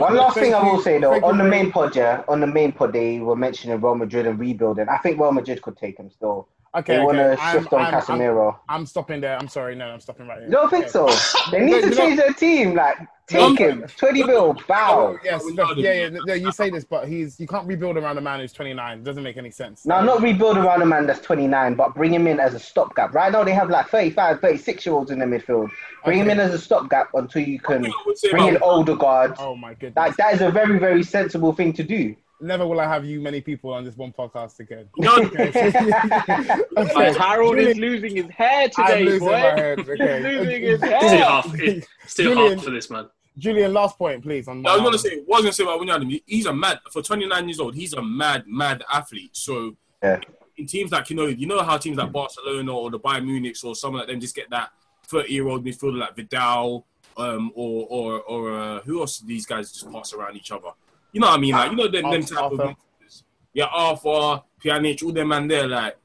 [SPEAKER 7] One last thing I will say though, on the main pod, yeah, on the main pod, they were mentioning Real Madrid and rebuilding. I think Real Madrid could take him still.
[SPEAKER 4] Okay,
[SPEAKER 7] they want to.
[SPEAKER 4] I'm-
[SPEAKER 7] shift on
[SPEAKER 4] I'm- I'm- I'm stopping there. I'm sorry. No, I'm stopping right here.
[SPEAKER 7] You don't think so? *laughs* They need
[SPEAKER 4] No,
[SPEAKER 7] to
[SPEAKER 4] you
[SPEAKER 7] change their team. Like, take him. 20 mil, bow.
[SPEAKER 4] Yes, no, yeah, yeah. No, you say this, but he's you can't rebuild around a man who's 29. It doesn't make any sense.
[SPEAKER 7] Now, not rebuild around a man that's 29, but bring him in as a stopgap. Right now, they have like 35, 36 year olds in the midfield. Bring him in as a stopgap until you can bring in older guards.
[SPEAKER 4] Oh my goodness.
[SPEAKER 7] That, that is a very, very sensible thing to do.
[SPEAKER 4] Never will I have you many people on this one podcast again.
[SPEAKER 6] No. *laughs*
[SPEAKER 14] Like, *laughs* Harold is losing his hair today,
[SPEAKER 4] I'm losing
[SPEAKER 14] boy.
[SPEAKER 4] my head. *laughs* Okay.
[SPEAKER 14] He's losing his
[SPEAKER 6] It's too
[SPEAKER 14] hair.
[SPEAKER 6] hard. It's too
[SPEAKER 4] Julian-
[SPEAKER 6] hard for this man.
[SPEAKER 4] Julian, last point, please. On
[SPEAKER 9] I was gonna say, I was gonna say about Wijnaldum, he's a mad for 29 years old. He's a mad, mad athlete. So
[SPEAKER 7] Yeah.
[SPEAKER 9] in teams like you know, you know how teams like Barcelona or the Bayern Munich or someone like them just get that 30 year old midfielder like Vidal, um, or or or uh, who else? do These guys just pass around each other. You know what I mean? Like you know them, them
[SPEAKER 4] Arthur.
[SPEAKER 9] type of midfielders. yeah, Arthur, Pjanic, all them man there, like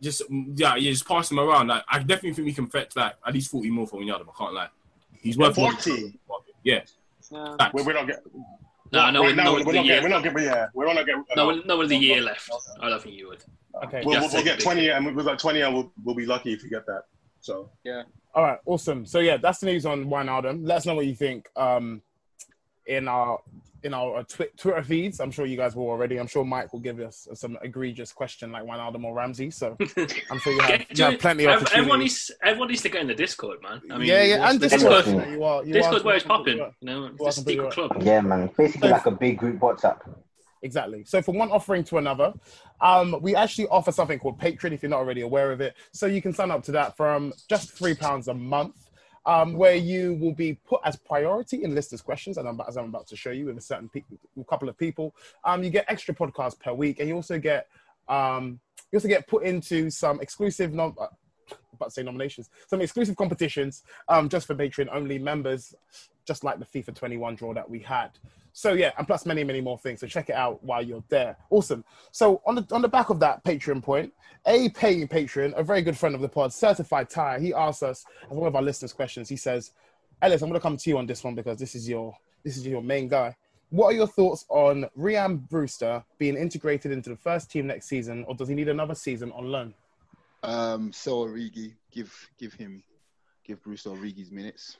[SPEAKER 9] just yeah, you just pass them around. Like I definitely think we can fetch like at least 40 more for Wijnaldum. I can't lie. He's worth more
[SPEAKER 10] 40.
[SPEAKER 9] Yeah. Facts.
[SPEAKER 10] We're, we're not getting.
[SPEAKER 6] No, no,
[SPEAKER 10] right
[SPEAKER 6] no,
[SPEAKER 10] now,
[SPEAKER 6] no,
[SPEAKER 10] we're not getting. We're not getting. Yeah, we're not getting.
[SPEAKER 6] No, no, one the year left. I don't think you would.
[SPEAKER 4] Okay.
[SPEAKER 10] We'll,
[SPEAKER 6] You
[SPEAKER 10] we'll, we'll get 20, and we've got 20, and we'll, we'll be lucky if we get that. So
[SPEAKER 14] Yeah.
[SPEAKER 4] All right, awesome. So yeah, that's the news on Wijnaldum. Let us know what you think um, in our in our uh, twi- Twitter feeds. I'm sure you guys will already. I'm sure Mike will give us some egregious question like Wijnaldum or Ramsey. So *laughs* I'm sure you have, you have plenty of
[SPEAKER 6] Ev- Everyone needs, everyone needs to get in the Discord, man. I mean,
[SPEAKER 4] yeah, yeah, and
[SPEAKER 6] the
[SPEAKER 4] Discord.
[SPEAKER 6] Discord,
[SPEAKER 4] You are, you
[SPEAKER 6] Discord's
[SPEAKER 4] are
[SPEAKER 6] where it's popping. You know,
[SPEAKER 4] You
[SPEAKER 6] it's a secret
[SPEAKER 4] completely
[SPEAKER 6] club.
[SPEAKER 7] Yeah, man. Basically, like a big group WhatsApp.
[SPEAKER 4] Exactly. So from one offering to another, um, we actually offer something called Patreon. If you're not already aware of it, so you can sign up to that from just three pounds a month. Um, where you will be put as priority in listeners' questions, and I'm, as I'm about to show you with a certain pe- couple of people, um, you get extra podcasts per week, and you also get um, you also get put into some exclusive non- uh, about to say nominations, some exclusive competitions um, just for Patreon only members, just like the FIFA 21 draw that we had. So yeah, and plus many, many more things. So check it out while you're there. Awesome. So on the on the back of that Patreon point, a paying patron, a very good friend of the pod, certified tire, he asked us as one of our listeners' questions. He says, Ellis, I'm gonna come to you on this one because this is your this is your main guy. What are your thoughts on Rian Brewster being integrated into the first team next season, or does he need another season on loan?
[SPEAKER 12] Um, so Origi, give give him, give Bruce Origi's minutes.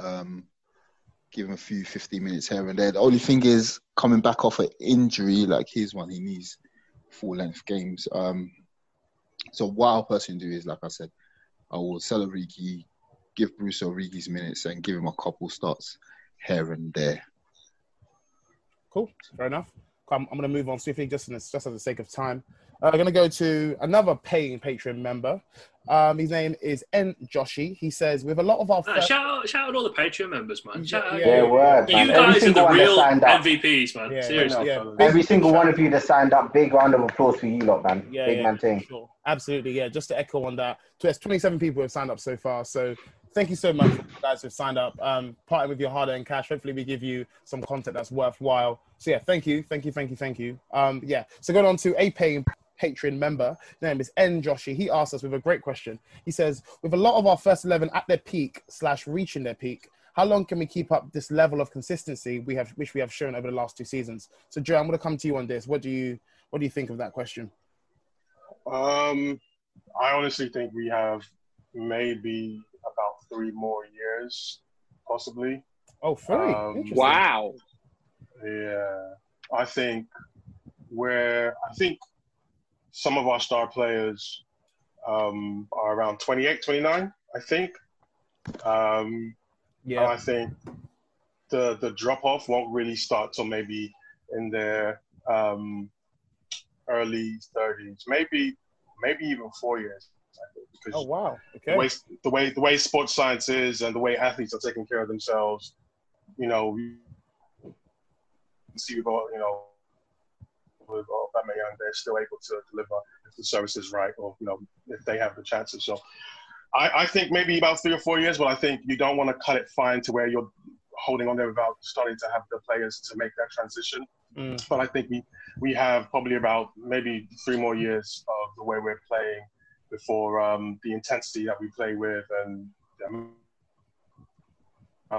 [SPEAKER 12] Um, give him a few 15 minutes here and there. The only thing is coming back off an injury like his one, he needs full length games. Um, so what I'll personally do is, like I said, I will sell Origi, give Bruce Origi's minutes, and give him a couple starts here and there.
[SPEAKER 4] Cool, fair enough. I'm, I'm going to move on swiftly just, in just for the sake of time. I'm going to go to another paying Patreon member. Um, his name is N Joshi. He says, with a lot of our
[SPEAKER 6] Uh, shout out, shout out all the Patreon members, man. Shout out,
[SPEAKER 4] yeah,
[SPEAKER 7] word,
[SPEAKER 6] you
[SPEAKER 7] man. Every
[SPEAKER 6] guys are
[SPEAKER 7] single
[SPEAKER 6] the real. MVPs, man.
[SPEAKER 4] Yeah,
[SPEAKER 6] Seriously.
[SPEAKER 4] yeah.
[SPEAKER 7] Every single one of you that signed up, big round of applause for you lot, man.
[SPEAKER 4] Yeah,
[SPEAKER 7] big
[SPEAKER 4] yeah,
[SPEAKER 7] man thing.
[SPEAKER 4] Sure. Absolutely, yeah. Just to echo on that, there's 27 people who have signed up so far. So thank you so much, you guys who've signed up. Um, parting with your hard-earned cash. Hopefully, we give you some content that's worthwhile. So yeah, thank you, thank you, thank you, thank you. Um, yeah. So going on to a paying Patreon member. His name is N Joshi. He asked us with a great question. He says, with a lot of our first 11 at their peak slash reaching their peak, how long can we keep up this level of consistency we have, which we have shown over the last two seasons? So Joe, I'm going to come to you on this. What do you, what do you think of that question?
[SPEAKER 10] Um, I honestly think we have maybe about three more years, possibly.
[SPEAKER 4] Oh, three.
[SPEAKER 10] Um,
[SPEAKER 8] Wow.
[SPEAKER 10] Yeah, I think where I think some of our star players um, are around 28, 29, I think. Um,
[SPEAKER 4] yeah.
[SPEAKER 10] I think the the drop off won't really start till maybe in their um, early 30s, maybe maybe even four years. Think, because
[SPEAKER 4] Oh wow. Okay.
[SPEAKER 10] the way the way the way sports science is and the way athletes are taking care of themselves, you know, we see all you know with Aubameyang, they're still able to deliver if the service is right or you know if they have the chances. So I, I think maybe about three or four years, but I think you don't want to cut it fine to where you're holding on there without starting to have the players to make that transition.
[SPEAKER 4] Mm.
[SPEAKER 10] But I think we we have probably about maybe three more years of the way we're playing before um, the intensity that we play with and the amount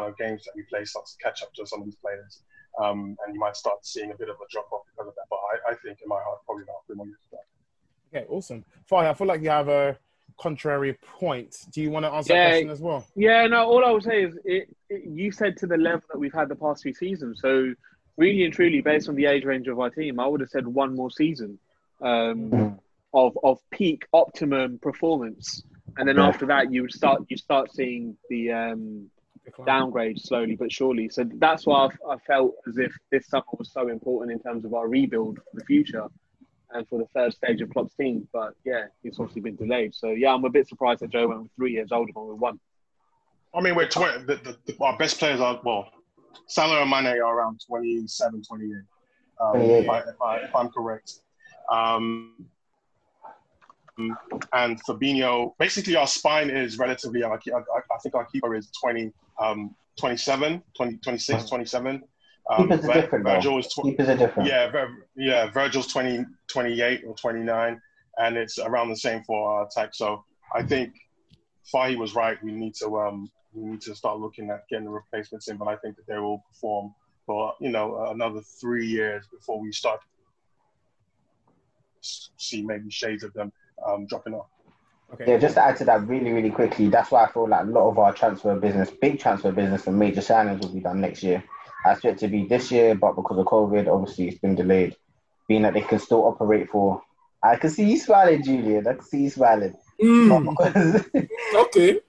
[SPEAKER 10] of games that we play starts to catch up to some of these players. Um, and you might start seeing a bit of a drop off because of that. But I, I think in my heart, probably about three more years. of that.
[SPEAKER 4] Okay, awesome. Fire, I feel like you have a contrary point. Do you want to answer that question as well?
[SPEAKER 8] Yeah, no. All I would say is, it, it, you said to the level that we've had the past few seasons. So, really and truly, based on the age range of our team, I would have said one more season um, of of peak optimum performance, and then after that, you would start you start seeing the um, downgrade slowly but surely. So that's why I, I felt as if this summer was so important in terms of our rebuild for the future and for the third stage of Klopp's team. But yeah, it's obviously been delayed. So yeah, I'm a bit surprised that Joe went with three years older than with one.
[SPEAKER 10] I mean, we're 20, the, the, the, our best players are, well, Salah and Mane are around 27, 28, um,
[SPEAKER 7] 28.
[SPEAKER 10] If, I, if, I, if I'm correct. Um, and Fabinho, basically our spine is relatively, I, I, I think our keeper is 20, um, 27, 20, 26, 27. Um,
[SPEAKER 7] Keepers are different.
[SPEAKER 10] Virgil is tw-
[SPEAKER 7] Keepers are different.
[SPEAKER 10] Yeah, Vir- yeah, Virgil's 20, 28 or 29, and it's around the same for our attack. So I think Fahy was right. We need to um, we need to start looking at getting the replacements in, but I think that they will perform for you know another three years before we start to see maybe shades of them um, dropping off.
[SPEAKER 7] Yeah, just to add to that really, really quickly, that's why I feel like a lot of our transfer business, big transfer business and major signings will be done next year. I expect it to be this year, but because of COVID, obviously it's been delayed. Being that they can still operate for I can see you smiling, Julian. I can see you smiling. Hmm. But because, *laughs*
[SPEAKER 9] okay.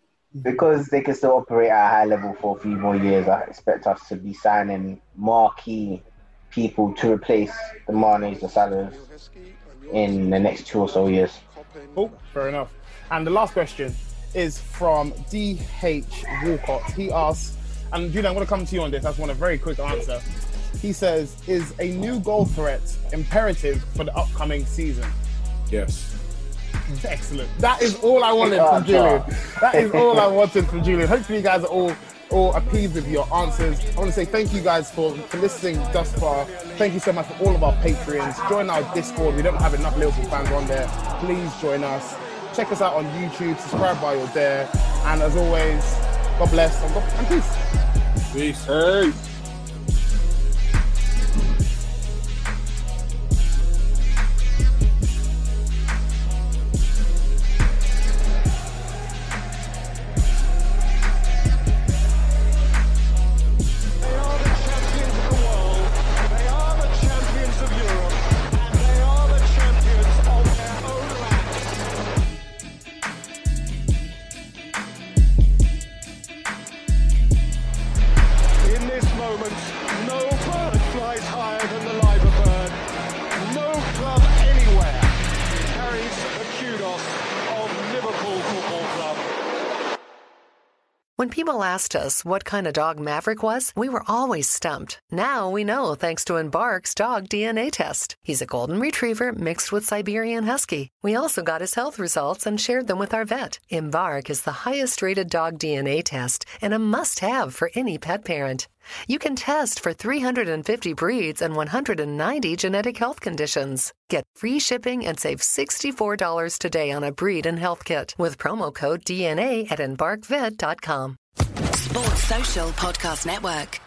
[SPEAKER 7] because they can still operate at a high level for a few more years, I expect us to be signing marquee
[SPEAKER 15] people to replace the Manes, the Salahs in the next two or so years.
[SPEAKER 4] Oh, fair enough. And the last question is from DH Walcott. He asks, and Julian, I'm going to come to you on this. I just want a very quick answer. He says, "Is a new goal threat imperative for the upcoming season?"
[SPEAKER 9] Yes.
[SPEAKER 4] Excellent. That is all I wanted from Julian. That is all I wanted from Julian. Hopefully, you guys are all all appeased with your answers. I want to say thank you guys for, for listening thus far. Thank you so much for all of our Patreons. Join our Discord. We don't have enough Liverpool fans on there. Please join us. Check us out on YouTube. Subscribe while you're there. And as always, God bless and, God, and peace.
[SPEAKER 9] Peace.
[SPEAKER 3] Hey.
[SPEAKER 16] When people asked us what kind of dog Maverick was, we were always stumped. Now we know thanks to Embark's dog DNA test. He's a golden retriever mixed with Siberian Husky. We also got his health results and shared them with our vet. Embark is the highest rated dog DNA test and a must have for any pet parent. You can test for 350 breeds and 190 genetic health conditions. Get free shipping and save $64 today on a breed and health kit with promo code DNA at embarkvet.com.
[SPEAKER 17] Sports Social Podcast Network.